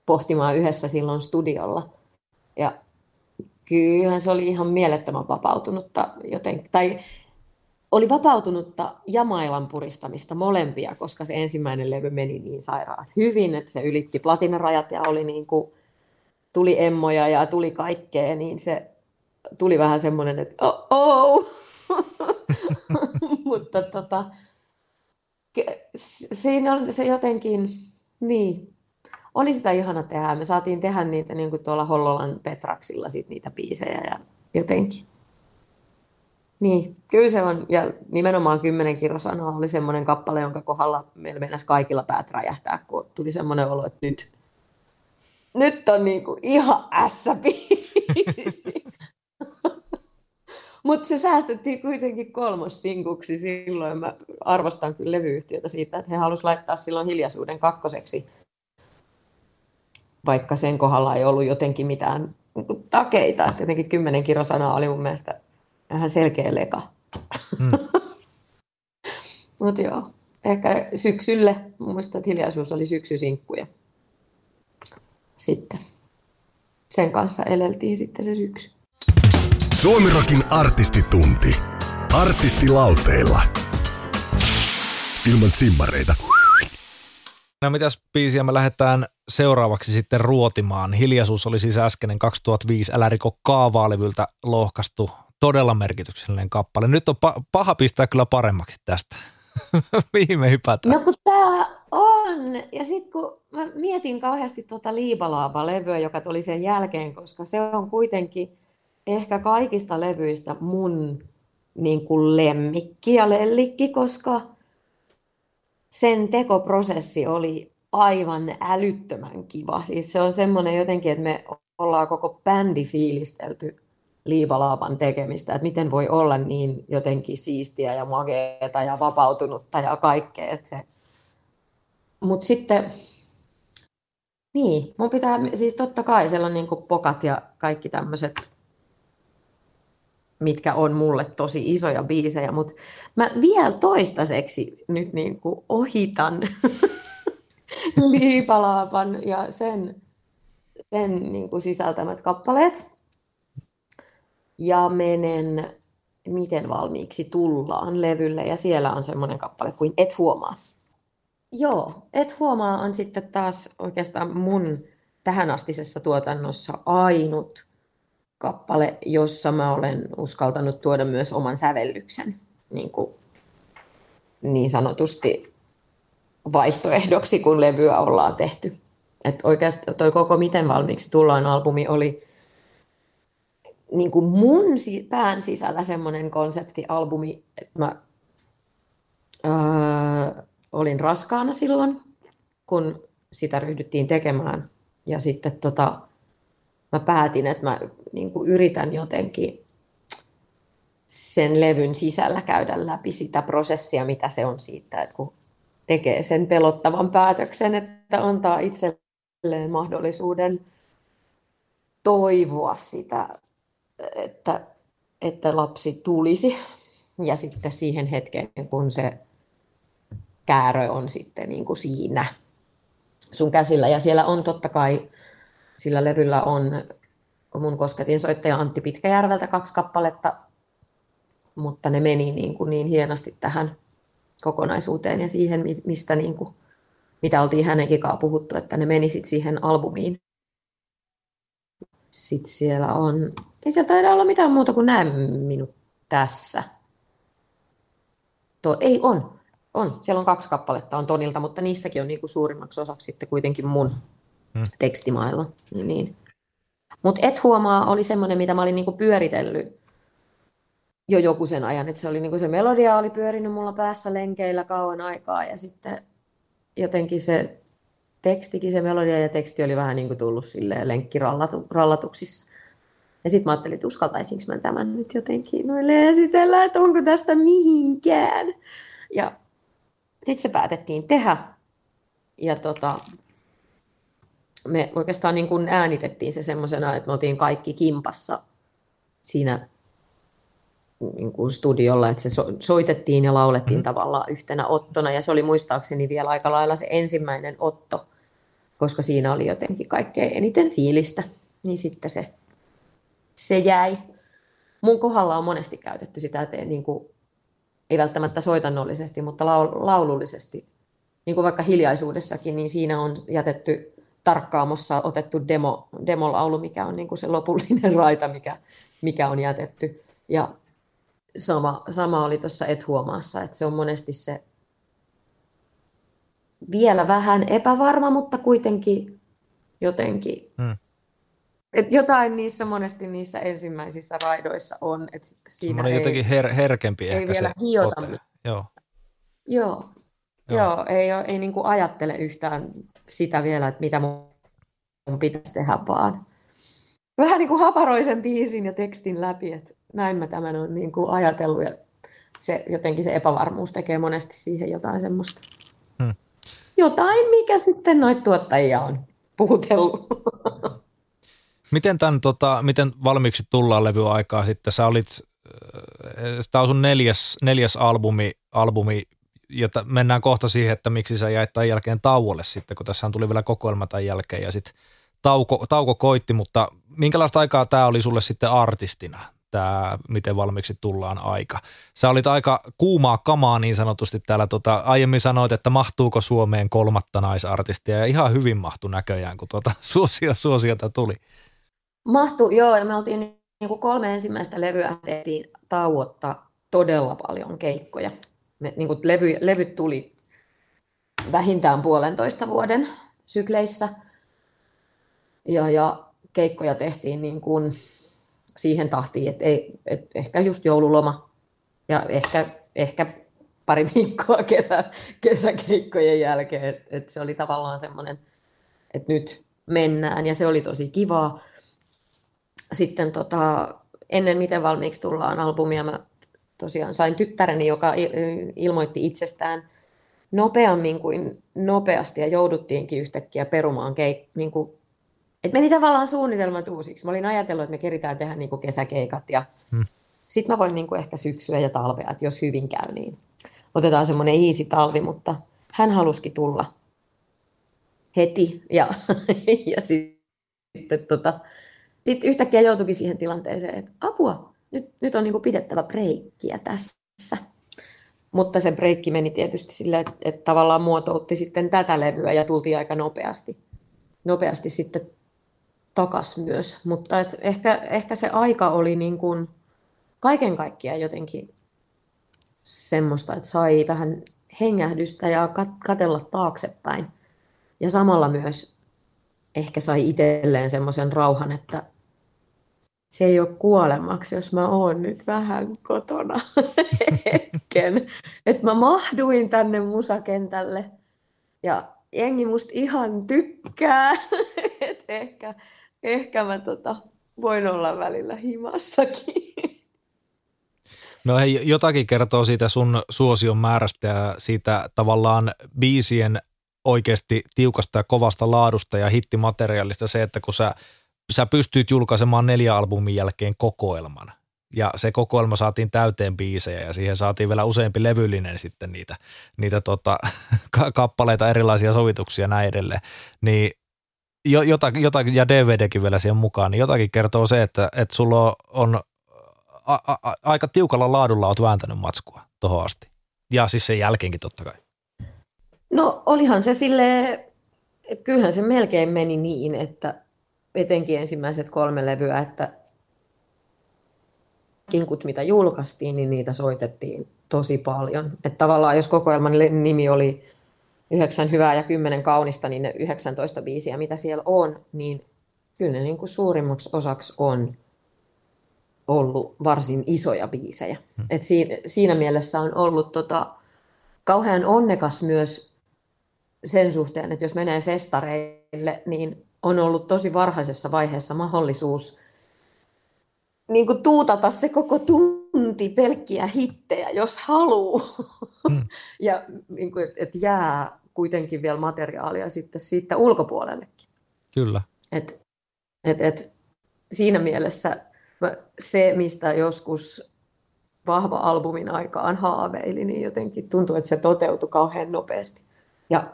pohtimaan yhdessä silloin studiolla. Ja kyllähän se oli ihan mielettömän vapautunutta jotenkin, tai oli vapautunutta ja mailan puristamista molempia, koska se ensimmäinen levy meni niin sairaan hyvin, että se ylitti platinarajat ja oli niin kuin, tuli emmoja ja tuli kaikkea, niin se tuli vähän semmoinen, että oh, oh. mutta tota, siinä on se jotenkin, niin, oli sitä ihana tehdä. Me saatiin tehdä niitä niin kuin tuolla Hollolan Petraksilla sit niitä biisejä ja jotenkin. Niin, kyllä se on, ja nimenomaan kymmenen kilosanaa oli semmoinen kappale, jonka kohdalla meillä mennäisi kaikilla päät räjähtää, kun tuli semmoinen olo, että nyt, nyt on niinku ihan ässäbiisi. Mutta se säästettiin kuitenkin kolmossinkuksi silloin. Mä arvostan kyllä levyyhtiötä siitä, että he halusivat laittaa silloin hiljaisuuden kakkoseksi, vaikka sen kohdalla ei ollut jotenkin mitään takeita. Että jotenkin kymmenen kilosanaa oli mun mielestä vähän selkeä leka. Mm. Mutta joo, ehkä syksylle, muistan, että hiljaisuus oli syksysinkkuja. Sitten sen kanssa eleltiin sitten se syksy. Suomirokin artistitunti. Artistilauteilla. Ilman simmareita. No mitäs biisiä me lähdetään seuraavaksi sitten ruotimaan. Hiljaisuus oli siis äskeinen 2005 Äläriko kaavaalevyltä lohkastu todella merkityksellinen kappale. Nyt on pa- paha pistää kyllä paremmaksi tästä. Viime hypätään. No kun tää on. Ja sitten kun mä mietin kauheasti tuota Liibalaava-levyä, joka tuli sen jälkeen, koska se on kuitenkin ehkä kaikista levyistä mun niin kuin lemmikki ja lellikki, koska sen tekoprosessi oli aivan älyttömän kiva. Siis se on semmoinen jotenkin, että me ollaan koko bändi fiilistelty liibalaavan tekemistä, että miten voi olla niin jotenkin siistiä ja mageeta ja vapautunutta ja kaikkea. Se... Mutta sitten, niin, mun pitää, siis totta kai siellä on niin pokat ja kaikki tämmöiset, mitkä on mulle tosi isoja biisejä, mutta mä vielä toistaiseksi nyt niin kuin ohitan liipalaapan ja sen, sen niin kuin sisältämät kappaleet ja menen Miten valmiiksi tullaan levylle ja siellä on semmoinen kappale kuin Et huomaa. Joo, Et huomaa on sitten taas oikeastaan mun tähänastisessa tuotannossa ainut kappale, jossa mä olen uskaltanut tuoda myös oman sävellyksen niin, kuin, niin sanotusti vaihtoehdoksi, kun levyä ollaan tehty. Et oikeastaan toi koko Miten valmiiksi tullaan albumi oli niin kuin mun pään sisällä semmoinen konseptialbumi, että mä öö, olin raskaana silloin, kun sitä ryhdyttiin tekemään. Ja sitten tota, mä päätin, että mä niin kuin yritän jotenkin sen levyn sisällä käydä läpi sitä prosessia, mitä se on siitä, että kun tekee sen pelottavan päätöksen, että antaa itselleen mahdollisuuden toivoa sitä että, että lapsi tulisi. ja sitten siihen hetkeen, kun se käärö on sitten niin kuin siinä sun käsillä. Ja siellä on totta kai, sillä levyllä on mun kosketin soittaja Antti Pitkäjärveltä kaksi kappaletta, mutta ne meni niin, kuin niin hienosti tähän kokonaisuuteen ja siihen, mistä niin kuin, mitä oltiin hänenkin kanssa puhuttu, että ne meni sitten siihen albumiin. Sitten siellä on, ei siellä taida olla mitään muuta kuin näin minut tässä. Tuo, ei on, on. Siellä on kaksi kappaletta on Tonilta, mutta niissäkin on niinku suurimmaksi osaksi sitten kuitenkin mun hmm. tekstimailla. Niin, niin. Mutta et huomaa oli semmoinen, mitä mä olin niinku pyöritellyt jo joku sen ajan, että se, oli niinku se melodia oli pyörinyt mulla päässä lenkeillä kauan aikaa ja sitten jotenkin se tekstikin, se melodia ja teksti oli vähän niin kuin tullut silleen lenkkirallatuksissa. Ja sitten mä ajattelin, että uskaltaisinko mä tämän nyt jotenkin noille esitellä, että onko tästä mihinkään. Ja sitten se päätettiin tehdä. Ja tota, me oikeastaan niin kuin äänitettiin se semmoisena, että me oltiin kaikki kimpassa siinä niin kuin studiolla, että se so, soitettiin ja laulettiin mm. tavallaan yhtenä ottona. Ja se oli muistaakseni vielä aika lailla se ensimmäinen otto, koska siinä oli jotenkin kaikkein eniten fiilistä. Niin sitten se, se jäi. Mun kohdalla on monesti käytetty sitä, että niin kuin, ei välttämättä soitannollisesti, mutta laulullisesti. Niin kuin vaikka hiljaisuudessakin, niin siinä on jätetty tarkkaamossa otettu demo, demolaulu, mikä on niin kuin se lopullinen raita, mikä, mikä on jätetty. Ja sama, sama oli tuossa et huomaassa, että se on monesti se vielä vähän epävarma, mutta kuitenkin jotenkin. Hmm. Et jotain niissä monesti niissä ensimmäisissä raidoissa on. Että siinä ei, jotenkin her, herkempi ei ehkä vielä se hiota. Joo. Joo. Joo. Joo, ei, ei niin kuin ajattele yhtään sitä vielä, että mitä mun pitäisi tehdä, vaan vähän niin kuin haparoi sen biisin ja tekstin läpi, että näin mä tämän on niin kuin ajatellut ja se, jotenkin se epävarmuus tekee monesti siihen jotain semmoista. Hmm. Jotain, mikä sitten noita tuottajia on puhutellut. Miten, tämän, tota, miten valmiiksi tullaan levyaikaa sitten? Sä olit, äh, tämä on sun neljäs, neljäs albumi, albumi ja t- mennään kohta siihen, että miksi sä jäit tämän jälkeen tauolle sitten, kun tässä tuli vielä kokoelma tämän jälkeen ja sitten tauko, tauko koitti, mutta minkälaista aikaa tämä oli sulle sitten artistina? tämä, miten valmiiksi tullaan aika. Sä olit aika kuumaa kamaa niin sanotusti täällä. Tota, aiemmin sanoit, että mahtuuko Suomeen kolmatta naisartistia ja ihan hyvin mahtu näköjään, kun tuota suosio, suosiota tuli. Mahtu, joo, ja me oltiin niin kuin kolme ensimmäistä levyä tehtiin tauotta todella paljon keikkoja. Me, niin kuin levy, levyt tuli vähintään puolentoista vuoden sykleissä, ja, ja keikkoja tehtiin niin kuin siihen tahtiin, että, ei, että ehkä just joululoma ja ehkä, ehkä pari viikkoa kesä, kesäkeikkojen jälkeen, että, että se oli tavallaan semmoinen, että nyt mennään ja se oli tosi kivaa. Sitten tota, ennen miten valmiiksi tullaan albumia, mä tosiaan sain tyttäreni, joka ilmoitti itsestään nopeammin kuin nopeasti ja jouduttiinkin yhtäkkiä perumaan keik- niin kuin et meni tavallaan suunnitelmat uusiksi. Mä olin ajatellut, että me keritään tehdä niin kuin kesäkeikat ja hmm. sitten mä voin niin kuin ehkä syksyä ja talvea, että jos hyvin käy, niin otetaan semmoinen easy talvi, mutta hän haluski tulla heti ja, ja sitten tota, sit yhtäkkiä joutuikin siihen tilanteeseen, että apua, nyt, nyt on niin pidettävä breikkiä tässä. Mutta se breikki meni tietysti silleen, että, että tavallaan muotoutti sitten tätä levyä ja tultiin aika nopeasti, nopeasti sitten takas myös, mutta et ehkä, ehkä se aika oli niin kuin kaiken kaikkiaan jotenkin semmoista, että sai vähän hengähdystä ja kat- katella taaksepäin. Ja samalla myös ehkä sai itselleen semmoisen rauhan, että se ei ole kuolemaksi, jos mä oon nyt vähän kotona hetken. Että mä mahduin tänne musakentälle ja jengi musta ihan tykkää. että ehkä, ehkä mä tota, voin olla välillä himassakin. No hei, jotakin kertoo siitä sun suosion määrästä ja siitä tavallaan biisien oikeasti tiukasta ja kovasta laadusta ja hittimateriaalista se, että kun sä, sä pystyt julkaisemaan neljä albumin jälkeen kokoelman Ja se kokoelma saatiin täyteen biisejä ja siihen saatiin vielä useampi levyllinen sitten niitä, niitä tota, kappaleita, erilaisia sovituksia ja näin edelleen. Niin jotakin, jotakin, ja DVDkin vielä siihen mukaan, niin jotakin kertoo se, että, että sulla on a, a, aika tiukalla laadulla oot vääntänyt matskua tuohon asti. Ja siis sen jälkeenkin totta kai. No olihan se sille, kyllähän se melkein meni niin, että etenkin ensimmäiset kolme levyä, että kinkut, mitä julkaistiin, niin niitä soitettiin tosi paljon. Että tavallaan jos kokoelman nimi oli yhdeksän hyvää ja kymmenen kaunista, niin ne 19 biisiä, mitä siellä on, niin kyllä ne niin kuin suurimmaksi osaksi on ollut varsin isoja biisejä. Hmm. Et siinä, siinä mielessä on ollut tota, kauhean onnekas myös sen suhteen, että jos menee festareille, niin on ollut tosi varhaisessa vaiheessa mahdollisuus niin kuin tuutata se koko tunti pelkkiä hittejä, jos haluaa. Mm. ja niin kuin, että jää kuitenkin vielä materiaalia sitten siitä ulkopuolellekin. Kyllä. Et, et, et, siinä mielessä se, mistä joskus vahva albumin aikaan haaveili, niin jotenkin tuntuu, että se toteutui kauhean nopeasti. Ja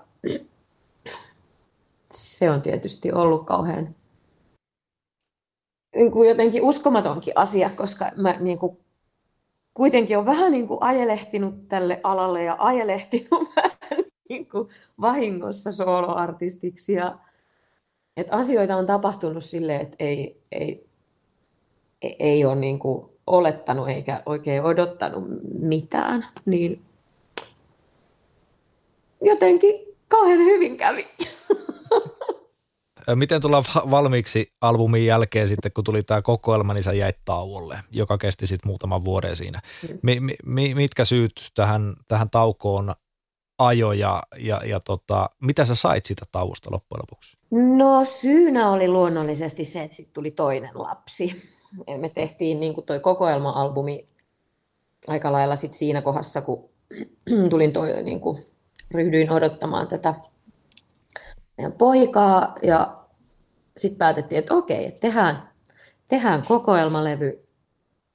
se on tietysti ollut kauhean niin kuin jotenkin uskomatonkin asia, koska mä niin kuin, kuitenkin on vähän niin kuin ajelehtinut tälle alalle ja ajelehtinut vähän niin kuin vahingossa soloartistiksi. Ja, että asioita on tapahtunut silleen, että ei, ei, ei ole niin kuin olettanut eikä oikein odottanut mitään, niin jotenkin kauhean hyvin kävi. Miten tulla valmiiksi albumin jälkeen sitten, kun tuli tämä kokoelma, niin sä jäit tauolle, joka kesti sitten muutaman vuoden siinä. Mi, mi, mitkä syyt tähän, tähän taukoon ajo ja, ja, ja tota, mitä sä sait sitä tauosta loppujen lopuksi? No syynä oli luonnollisesti se, että sitten tuli toinen lapsi. Me tehtiin niin kuin toi kokoelma-albumi aika lailla sit siinä kohdassa, kun tulin toi, niin kuin, ryhdyin odottamaan tätä meidän poikaa ja sitten päätettiin, että okei, että tehdään, tehdään kokoelmalevy,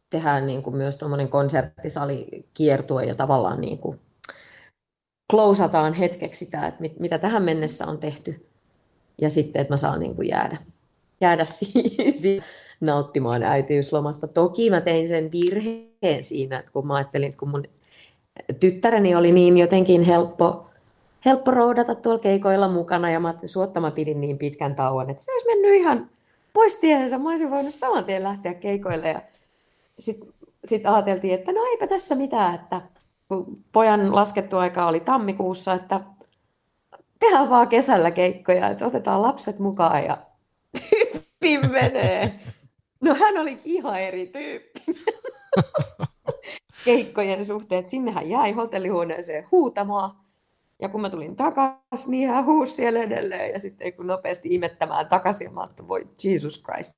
tehdään niin kuin myös tuommoinen konserttisali kiertue ja tavallaan niin kuin klousataan hetkeksi sitä, että mit, mitä tähän mennessä on tehty ja sitten, että mä saan niin kuin jäädä, jäädä siihen nauttimaan äitiyslomasta. Toki mä tein sen virheen siinä, että kun mä ajattelin, että kun mun tyttäreni oli niin jotenkin helppo helppo roudata tuolla keikoilla mukana ja mä suotta mä pidin niin pitkän tauon, että se olisi mennyt ihan pois tiensä. Mä olisin voinut saman tien lähteä keikoille ja sitten sit ajateltiin, että no eipä tässä mitään, että kun pojan laskettu aika oli tammikuussa, että tehdään vaan kesällä keikkoja, että otetaan lapset mukaan ja tyyppi menee. No hän oli ihan eri tyyppi. Keikkojen suhteen, sinnehän jäi hotellihuoneeseen huutamaan ja kun mä tulin takaisin, niin hän huusi siellä edelleen. Ja sitten kun nopeasti imettämään takaisin, mä ajattelin, voi Jesus Christ.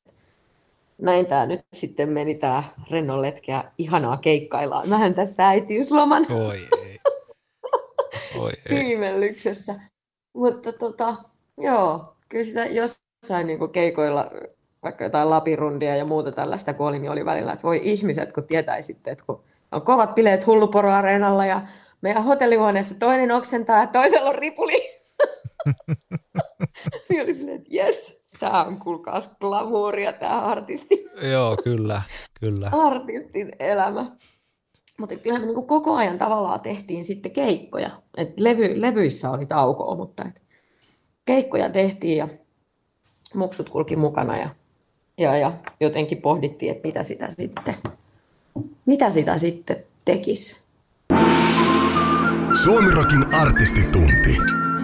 Näin tämä nyt sitten meni tämä Rennon letkeä. Ihanaa keikkaillaan. Mähän tässä äitiysloman. Oi ei. Oi ei. Tiimellyksessä. Mutta tota, joo, kyllä sitä jossain niinku keikoilla vaikka jotain lapirundia ja muuta tällaista, kun oli, niin oli välillä, että voi ihmiset, kun tietäisitte, että kun on kovat bileet hulluporoareenalla ja meidän hotellihuoneessa toinen oksentaa ja toisella on ripuli. Siinä oli silleen, että jes, tämä on kuulkaas glamouria tämä artisti. Joo, kyllä, kyllä. Artistin elämä. Mutta kyllähän me niinku koko ajan tavallaan tehtiin sitten keikkoja. Et levy, levyissä oli taukoa, mutta et keikkoja tehtiin ja muksut kulki mukana ja, ja, ja jotenkin pohdittiin, että mitä sitä sitten, mitä sitä sitten tekisi. Suomirokin artistitunti.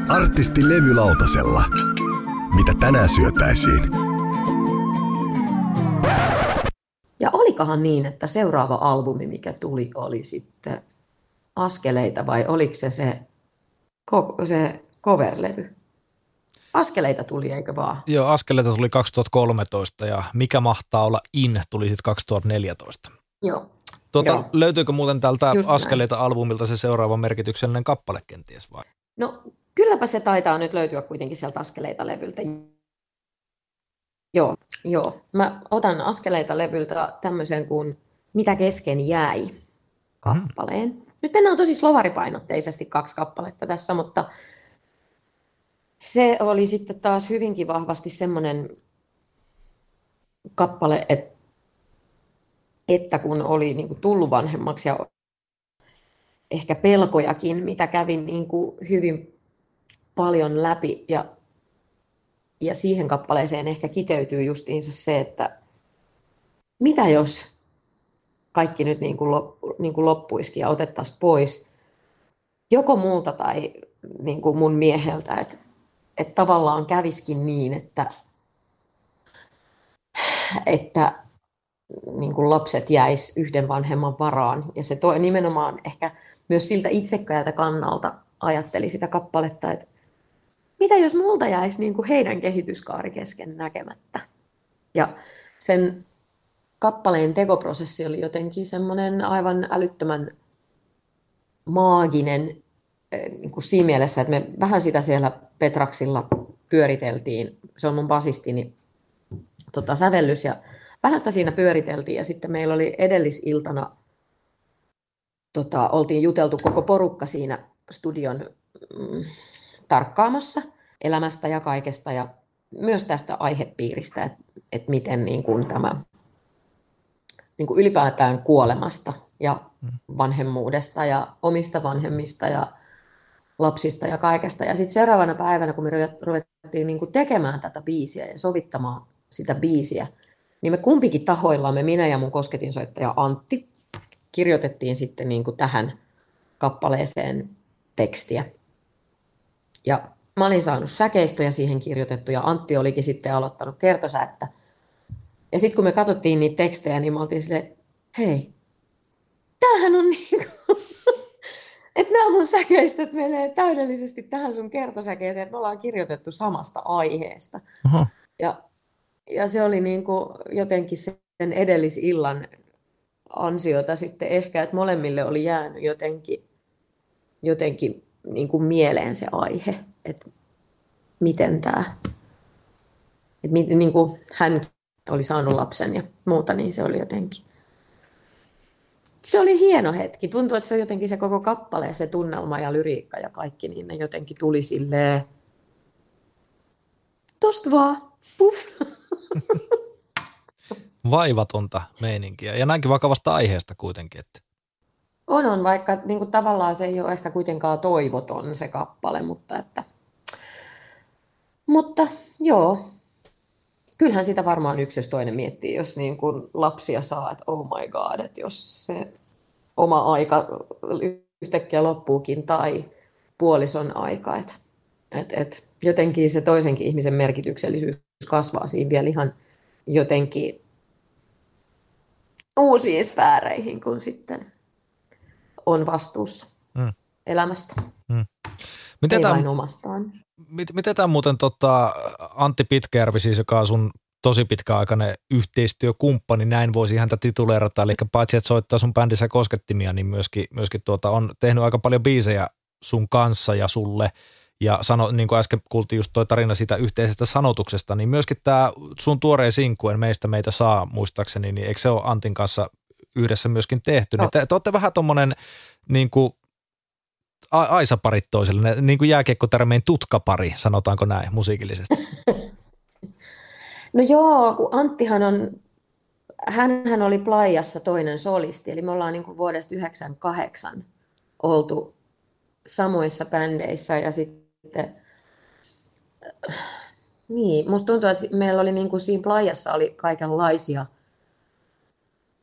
Artisti levylautasella. Mitä tänään syötäisiin? Ja olikohan niin, että seuraava albumi, mikä tuli, oli sitten Askeleita vai oliko se se, se coverlevy? Askeleita tuli, eikö vaan? Joo, Askeleita tuli 2013 ja Mikä mahtaa olla In tuli sitten 2014. Joo, Tuota, löytyykö muuten tältä Just Askeleita näin. albumilta se seuraava merkityksellinen kappale kenties vai? No kylläpä se taitaa nyt löytyä kuitenkin sieltä Askeleita levyltä. Joo, joo. Mä otan Askeleita levyltä tämmöisen kuin Mitä kesken jäi kappaleen. Mm. Nyt mennään tosi slovaripainotteisesti kaksi kappaletta tässä, mutta se oli sitten taas hyvinkin vahvasti semmoinen kappale, että, että kun oli niin kuin tullut vanhemmaksi ja ehkä pelkojakin, mitä kävin niin kuin hyvin paljon läpi ja, ja siihen kappaleeseen ehkä kiteytyy justiinsa se, että mitä jos kaikki nyt niin kuin loppu, niin kuin loppuisikin ja otettaisiin pois joko multa tai niin kuin mun mieheltä, että, että tavallaan käviskin niin, että, että niin kuin lapset jäis yhden vanhemman varaan. Ja se toi nimenomaan ehkä myös siltä itsekkäältä kannalta ajatteli sitä kappaletta, että mitä jos multa jäisi niin kuin heidän kehityskaari kesken näkemättä. Ja sen kappaleen tekoprosessi oli jotenkin semmoinen aivan älyttömän maaginen eh, niin kuin siinä mielessä, että me vähän sitä siellä Petraksilla pyöriteltiin. Se on mun basistini tota, sävellys ja vähän sitä siinä pyöriteltiin ja sitten meillä oli edellisiltana, tota, oltiin juteltu koko porukka siinä studion mm, tarkkaamassa elämästä ja kaikesta ja myös tästä aihepiiristä, että, että miten niin kuin tämä niin kuin ylipäätään kuolemasta ja vanhemmuudesta ja omista vanhemmista ja lapsista ja kaikesta. Ja sitten seuraavana päivänä, kun me ruvettiin niin kuin tekemään tätä biisiä ja sovittamaan sitä biisiä, niin me kumpikin tahoillamme, minä ja mun kosketinsoittaja Antti, kirjoitettiin sitten niin kuin tähän kappaleeseen tekstiä. Ja mä olin saanut säkeistöjä siihen kirjoitettu ja Antti olikin sitten aloittanut kertosäettä ja sitten kun me katsottiin niitä tekstejä, niin me oltiin silleen, että hei, tämähän on niin kuin, että nämä mun säkeistöt menee täydellisesti tähän sun kertosäkeeseen, että me ollaan kirjoitettu samasta aiheesta. Aha. Ja, ja se oli niin kuin jotenkin sen edellisillan ansiota sitten ehkä, että molemmille oli jäänyt jotenkin, jotenkin niin kuin mieleen se aihe, että miten tämä, että niin kuin hän oli saanut lapsen ja muuta, niin se oli jotenkin... Se oli hieno hetki. Tuntuu, että se jotenkin se koko kappale ja se tunnelma ja lyriikka ja kaikki, niin ne jotenkin tuli silleen... Tosta vaan, puff. Vaivatonta meininkiä ja näinkin vakavasta aiheesta kuitenkin. Että... On, on, vaikka niin kuin, tavallaan se ei ole ehkä kuitenkaan toivoton se kappale, mutta että... Mutta joo, kyllähän sitä varmaan yksi jos toinen miettii, jos niin kuin lapsia saa, että oh my god, että jos se oma aika yhtäkkiä loppuukin tai puolison aika, että et, et jotenkin se toisenkin ihmisen merkityksellisyys kasvaa siinä vielä ihan jotenkin uusiin sfääreihin, kun sitten on vastuussa mm. elämästä. Mm. Miten Ei tämän, vain omastaan miten tämä muuten tota, Antti Pitkäjärvi, siis joka on sun tosi pitkäaikainen yhteistyökumppani, näin voisi häntä tituleerata, eli paitsi että soittaa sun bändissä koskettimia, niin myöskin, myöskin tuota, on tehnyt aika paljon biisejä sun kanssa ja sulle, ja sano, niin kuin äsken kuultiin just toi tarina siitä yhteisestä sanotuksesta, niin myöskin tämä sun tuoreen sinkkuen Meistä meitä saa muistaakseni, niin eikö se ole Antin kanssa yhdessä myöskin tehty? No. Niin te, te olette vähän tuommoinen niin kuin aisaparit toiselle, niin kuin jääkiekkotermein tutkapari, sanotaanko näin musiikillisesti? No joo, kun Anttihan on, hän oli Playassa toinen solisti, eli me ollaan niin kuin vuodesta 98 oltu samoissa bändeissä ja sitten niin, musta tuntuu, että meillä oli niin kuin siinä Playassa oli kaikenlaisia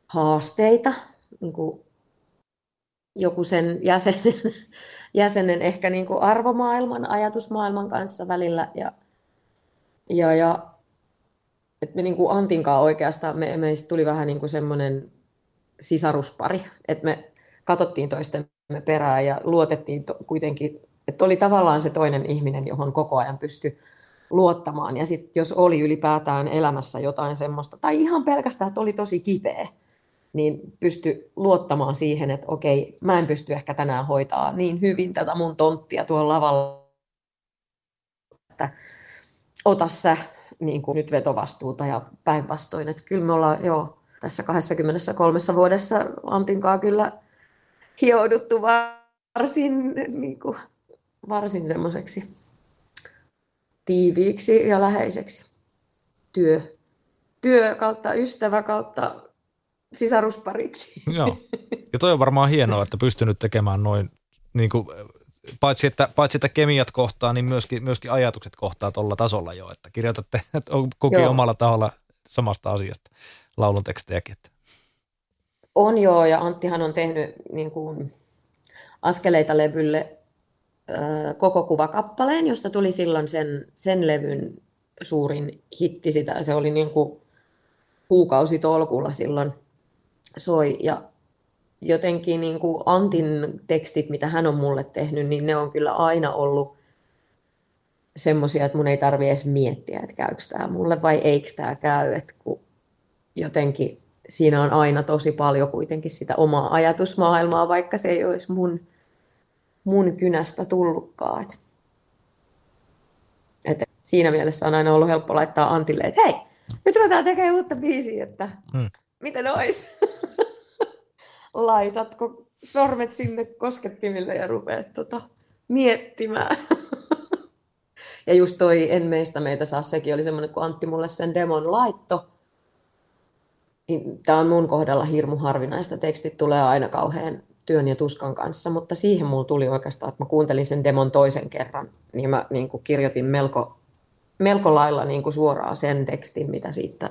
haasteita, niin kuin joku sen jäsenen, jäsenen ehkä niin kuin arvomaailman, ajatusmaailman kanssa välillä. Ja, ja, ja että me niin kuin Antinkaan oikeastaan, me, meistä tuli vähän niin kuin semmoinen sisaruspari, että me katsottiin toistemme perään ja luotettiin to, kuitenkin, että oli tavallaan se toinen ihminen, johon koko ajan pystyi luottamaan. Ja sitten jos oli ylipäätään elämässä jotain semmoista, tai ihan pelkästään, että oli tosi kipeä, niin pysty luottamaan siihen, että okei, mä en pysty ehkä tänään hoitaa niin hyvin tätä mun tonttia tuolla lavalla, että ota sä niin kuin nyt vetovastuuta ja päinvastoin, että kyllä me ollaan, joo, tässä 23 vuodessa Antinkaa kyllä hiouduttu varsin, niin kuin, varsin semmoiseksi tiiviiksi ja läheiseksi työ, työ kautta ystävä kautta sisaruspariksi. Joo. Ja toi on varmaan hienoa, että pystynyt tekemään noin, niin kuin, paitsi, että, paitsi että kemiat kohtaa, niin myöskin, myöskin ajatukset kohtaa tuolla tasolla jo, että kirjoitatte että on kukin Joo. omalla taholla samasta asiasta laulun tekstejäkin. On joo, ja Anttihan on tehnyt niin kuin, askeleita levylle koko kuvakappaleen, josta tuli silloin sen, sen levyn suurin hitti. Sitä. Se oli niin kuin kuukausitolkulla silloin soi. Ja jotenkin niin kuin Antin tekstit, mitä hän on mulle tehnyt, niin ne on kyllä aina ollut semmoisia, että mun ei tarvi edes miettiä, että käykö tämä mulle vai eikö tämä käy. Että kun jotenkin siinä on aina tosi paljon kuitenkin sitä omaa ajatusmaailmaa, vaikka se ei olisi mun mun kynästä tullutkaan. Et, et siinä mielessä on aina ollut helppo laittaa Antille, että hei, nyt ruvetaan tekemään uutta biisiä, että hmm. miten ois? Laitatko sormet sinne koskettimille ja rupeat tota, miettimään. ja just toi En meistä meitä saa, sekin oli semmoinen, kun Antti mulle sen demon laitto. Niin Tämä on mun kohdalla hirmu harvinaista. Tekstit tulee aina kauhean työn ja tuskan kanssa, mutta siihen mulla tuli oikeastaan, että mä kuuntelin sen demon toisen kerran, niin mä niin kuin kirjoitin melko, melko lailla niin kuin suoraan sen tekstin, mitä siitä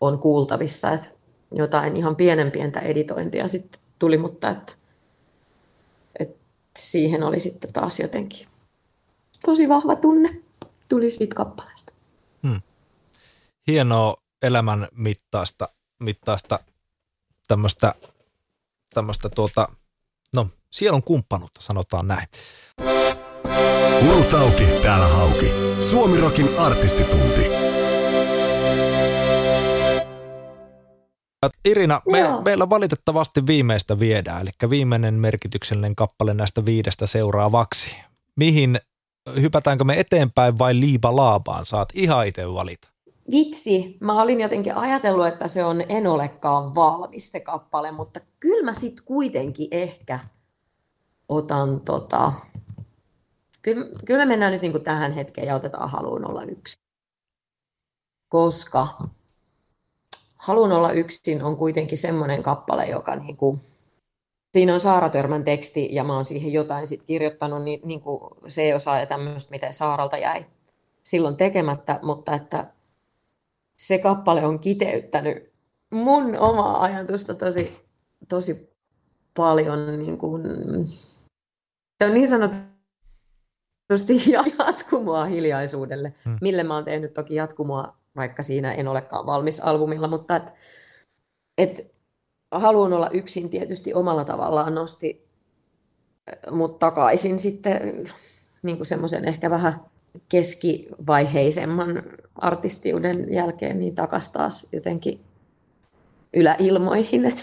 on kuultavissa, että jotain ihan pienen pientä editointia sitten tuli, mutta että, että siihen oli sitten taas jotenkin tosi vahva tunne tuli siitä kappaleesta. Hmm. Hienoa elämän mittaista, mittaista tämmöistä tämmöistä tuota, no, sielun kumppanuutta, sanotaan näin. Urutauki, täällä hauki. Suomirokin artistitunti. Irina, me, meillä valitettavasti viimeistä viedään, eli viimeinen merkityksellinen kappale näistä viidestä seuraavaksi. Mihin, hypätäänkö me eteenpäin vai liiba laabaan? Saat ihan itse valita vitsi, mä olin jotenkin ajatellut, että se on En olekaan valmis se kappale, mutta kyllä mä sitten kuitenkin ehkä otan tota, kyllä, kyllä me mennään nyt niin tähän hetkeen ja otetaan Haluun olla yksi. Koska Haluun olla yksin on kuitenkin semmoinen kappale, joka niin kuin, siinä on Saara Törmän teksti ja mä oon siihen jotain sit kirjoittanut, niin, niin kuin se osaa ja tämmöistä, miten Saaralta jäi silloin tekemättä, mutta että se kappale on kiteyttänyt mun omaa ajatusta tosi, tosi paljon. Niin kuin, se on niin sanotusti jatkumoa hiljaisuudelle, hmm. mille mä oon tehnyt toki jatkumoa, vaikka siinä en olekaan valmis albumilla, mutta et, et, haluan olla yksin tietysti omalla tavallaan nosti mut takaisin sitten niin kuin semmoisen ehkä vähän keskivaiheisemman artistiuden jälkeen niin takas taas jotenkin yläilmoihin. Että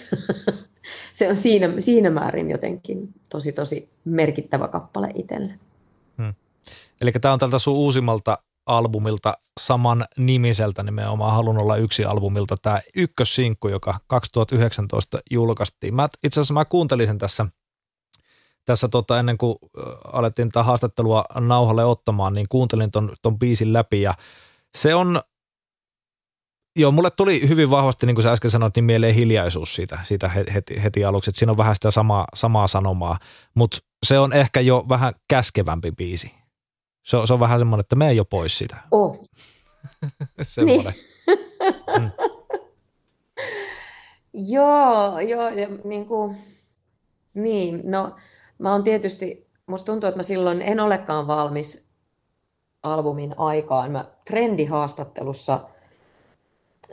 se on siinä, siinä määrin jotenkin tosi tosi merkittävä kappale itselle. Hmm. Eli tämä on tältä sun uusimmalta albumilta saman nimiseltä nimenomaan Halun olla yksi albumilta tämä ykkössinkku, joka 2019 julkaistiin. Mä, itse asiassa mä kuuntelin sen tässä – tässä tota, ennen kuin alettiin tätä haastattelua nauhalle ottamaan, niin kuuntelin ton, ton biisin läpi ja se on, joo, mulle tuli hyvin vahvasti, niin kuin sä äsken sanoit, niin mieleen hiljaisuus siitä, siitä heti, heti aluksi, että siinä on vähän sitä samaa, samaa sanomaa, mutta se on ehkä jo vähän käskevämpi biisi. Se on, se on vähän semmoinen, että mene jo pois sitä. Oh. semmoinen. Niin. mm. joo, joo, ja niin kuin, niin, no mä oon tietysti, musta tuntuu, että mä silloin en olekaan valmis albumin aikaan. Mä trendihaastattelussa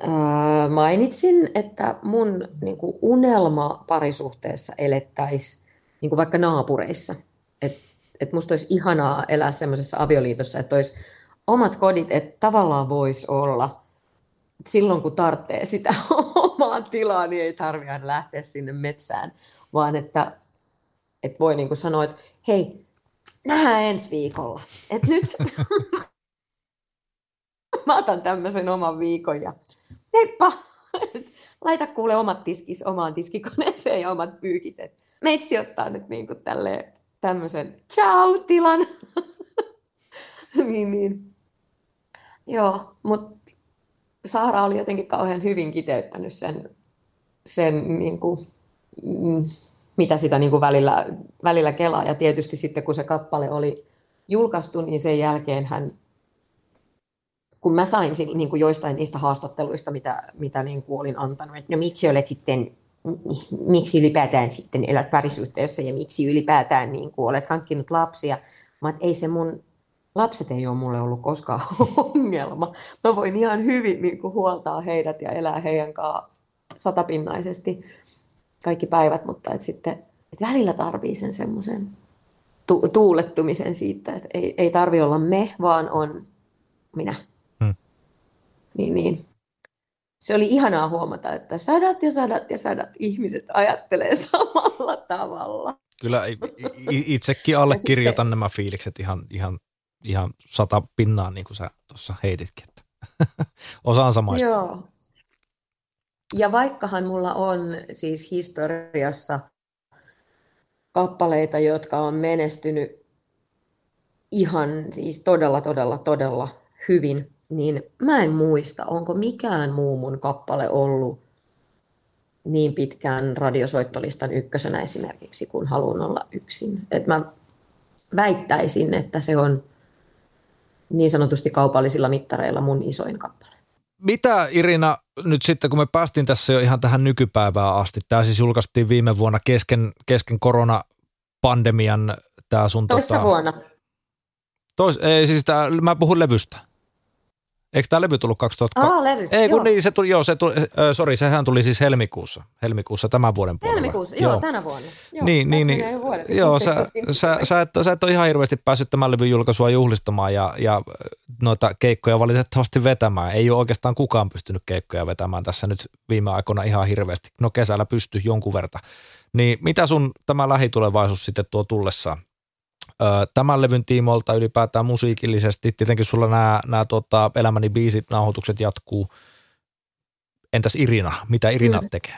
ää, mainitsin, että mun niin kuin unelma parisuhteessa elettäisiin niin vaikka naapureissa. Että et musta olisi ihanaa elää semmoisessa avioliitossa, että olisi omat kodit, että tavallaan voisi olla silloin, kun tarvitsee sitä omaa tilaa, niin ei tarvitse lähteä sinne metsään, vaan että että voi niin kuin sanoa, että hei, nähdään ensi viikolla. Et nyt mä otan tämmöisen oman viikon ja heippa, laita kuule omat tiskis omaan tiskikoneeseen ja omat pyykit. Et meitsi ottaa nyt niin kuin tälleen tämmöisen ciao-tilan. niin, niin. Joo, mutta Saara oli jotenkin kauhean hyvin kiteyttänyt sen, sen niin kuin, mm, mitä sitä niin kuin välillä, välillä kelaa. Ja tietysti sitten kun se kappale oli julkaistu, niin sen jälkeen hän, kun mä sain niin kuin joistain niistä haastatteluista, mitä, mitä niin kuin olin antanut, että no miksi olet sitten, miksi ylipäätään sitten elät parisuhteessa ja miksi ylipäätään niin kuin olet hankkinut lapsia. Mä ei se mun, lapset ei ole mulle ollut koskaan ongelma. Mä voin ihan hyvin niin kuin huoltaa heidät ja elää heidän kanssaan satapinnaisesti kaikki päivät, mutta et sitten et välillä tarvii sen semmoisen tu- tuulettumisen siitä, että ei, ei tarvi olla me, vaan on minä. Hmm. Niin, niin. Se oli ihanaa huomata, että sadat ja sadat ja sadat ihmiset ajattelee samalla tavalla. Kyllä itsekin allekirjoitan sitten, nämä fiilikset ihan, ihan, ihan sata pinnaa, niin kuin sä tuossa heititkin. Osaan samaista. Joo. Ja vaikkahan mulla on siis historiassa kappaleita, jotka on menestynyt ihan siis todella, todella, todella hyvin, niin mä en muista, onko mikään muu mun kappale ollut niin pitkään radiosoittolistan ykkösenä esimerkiksi, kun haluan olla yksin. Et mä väittäisin, että se on niin sanotusti kaupallisilla mittareilla mun isoin kappale. Mitä Irina, nyt sitten kun me päästiin tässä jo ihan tähän nykypäivään asti, tämä siis julkaistiin viime vuonna kesken, kesken koronapandemian tämä sun... Toissa tota, vuonna. Tois, ei siis tää, mä puhun levystä. Eikö tämä levy tullut 2000? Aa, levy, Ei, kun joo. niin, se tuli, joo, se tuli, äh, sorry, sehän tuli siis helmikuussa, helmikuussa tämän vuoden puolella. Helmikuussa, joo, joo, tänä vuonna. Joo, niin, niin, niin, joo, sä, sä, sä, et, sä et ole ihan hirveästi päässyt tämän levyn julkaisua juhlistamaan ja, ja noita keikkoja valitettavasti vetämään. Ei ole oikeastaan kukaan pystynyt keikkoja vetämään tässä nyt viime aikoina ihan hirveästi. No kesällä pystyy jonkun verran. Niin mitä sun tämä lähitulevaisuus sitten tuo tullessaan? Tämän levyn tiimoilta ylipäätään musiikillisesti. Tietenkin sulla nämä, nämä tuota, elämäni biisit, nauhoitukset jatkuu. Entäs Irina? Mitä Irina tekee?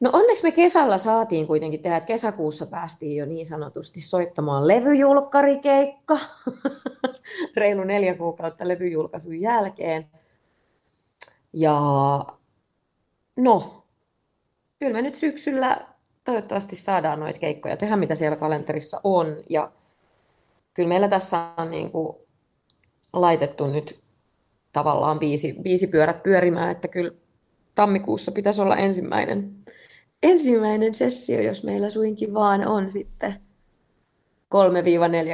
No onneksi me kesällä saatiin kuitenkin tehdä, että kesäkuussa päästiin jo niin sanotusti soittamaan levyjulkkarikeikka. Reilu neljä kuukautta levyjulkaisun jälkeen. Ja no, kyllä me nyt syksyllä toivottavasti saadaan noita keikkoja tehdä, mitä siellä kalenterissa on. Ja kyllä meillä tässä on niin kuin laitettu nyt tavallaan biisi, biisipyörät pyörimään, että kyllä tammikuussa pitäisi olla ensimmäinen, ensimmäinen sessio, jos meillä suinkin vaan on sitten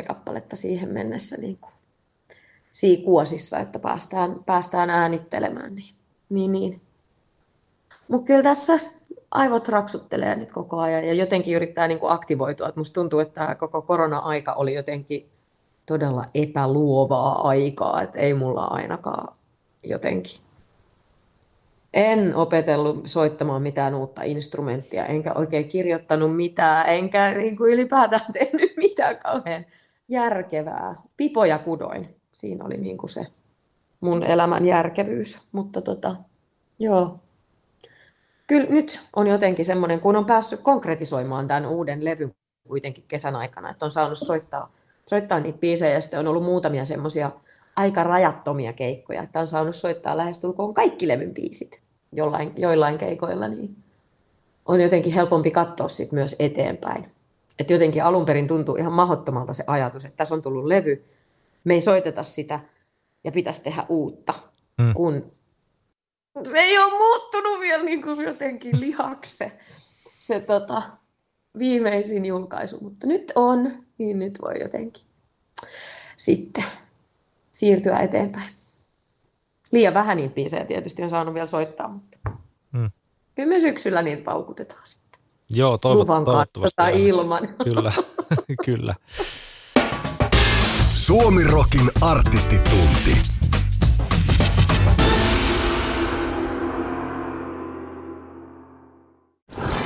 3-4 kappaletta siihen mennessä niin kuin siikuosissa, että päästään, päästään äänittelemään. Niin, niin, niin. Mutta kyllä tässä aivot raksuttelee nyt koko ajan ja jotenkin yrittää niin kuin aktivoitua. Et musta tuntuu, että tämä koko korona-aika oli jotenkin todella epäluovaa aikaa, että ei mulla ainakaan jotenkin. En opetellut soittamaan mitään uutta instrumenttia, enkä oikein kirjoittanut mitään, enkä niin kuin ylipäätään tehnyt mitään kauhean järkevää. Pipoja kudoin. Siinä oli niin kuin se mun elämän järkevyys. Mutta tota, joo. Kyllä nyt on jotenkin semmoinen, kun on päässyt konkretisoimaan tämän uuden levyn kuitenkin kesän aikana, että on saanut soittaa soittaa niitä biisejä ja sitten on ollut muutamia semmoisia aika rajattomia keikkoja, että on saanut soittaa lähestulkoon kaikki levyn biisit jollain, joillain keikoilla, niin on jotenkin helpompi katsoa sit myös eteenpäin. Et jotenkin alun perin tuntuu ihan mahdottomalta se ajatus, että tässä on tullut levy, me ei soiteta sitä ja pitäisi tehdä uutta, hmm. kun se ei ole muuttunut vielä niin kuin jotenkin lihaksi se, se tota, viimeisin julkaisu, mutta nyt on niin nyt voi jotenkin sitten siirtyä eteenpäin. Liian vähän niitä biisejä tietysti on saanut vielä soittaa, mutta hmm. kyllä me syksyllä niitä paukutetaan sitten. Joo, toivot, toivottavasti. ilman. Kyllä, kyllä. Suomi Rokin artistitunti.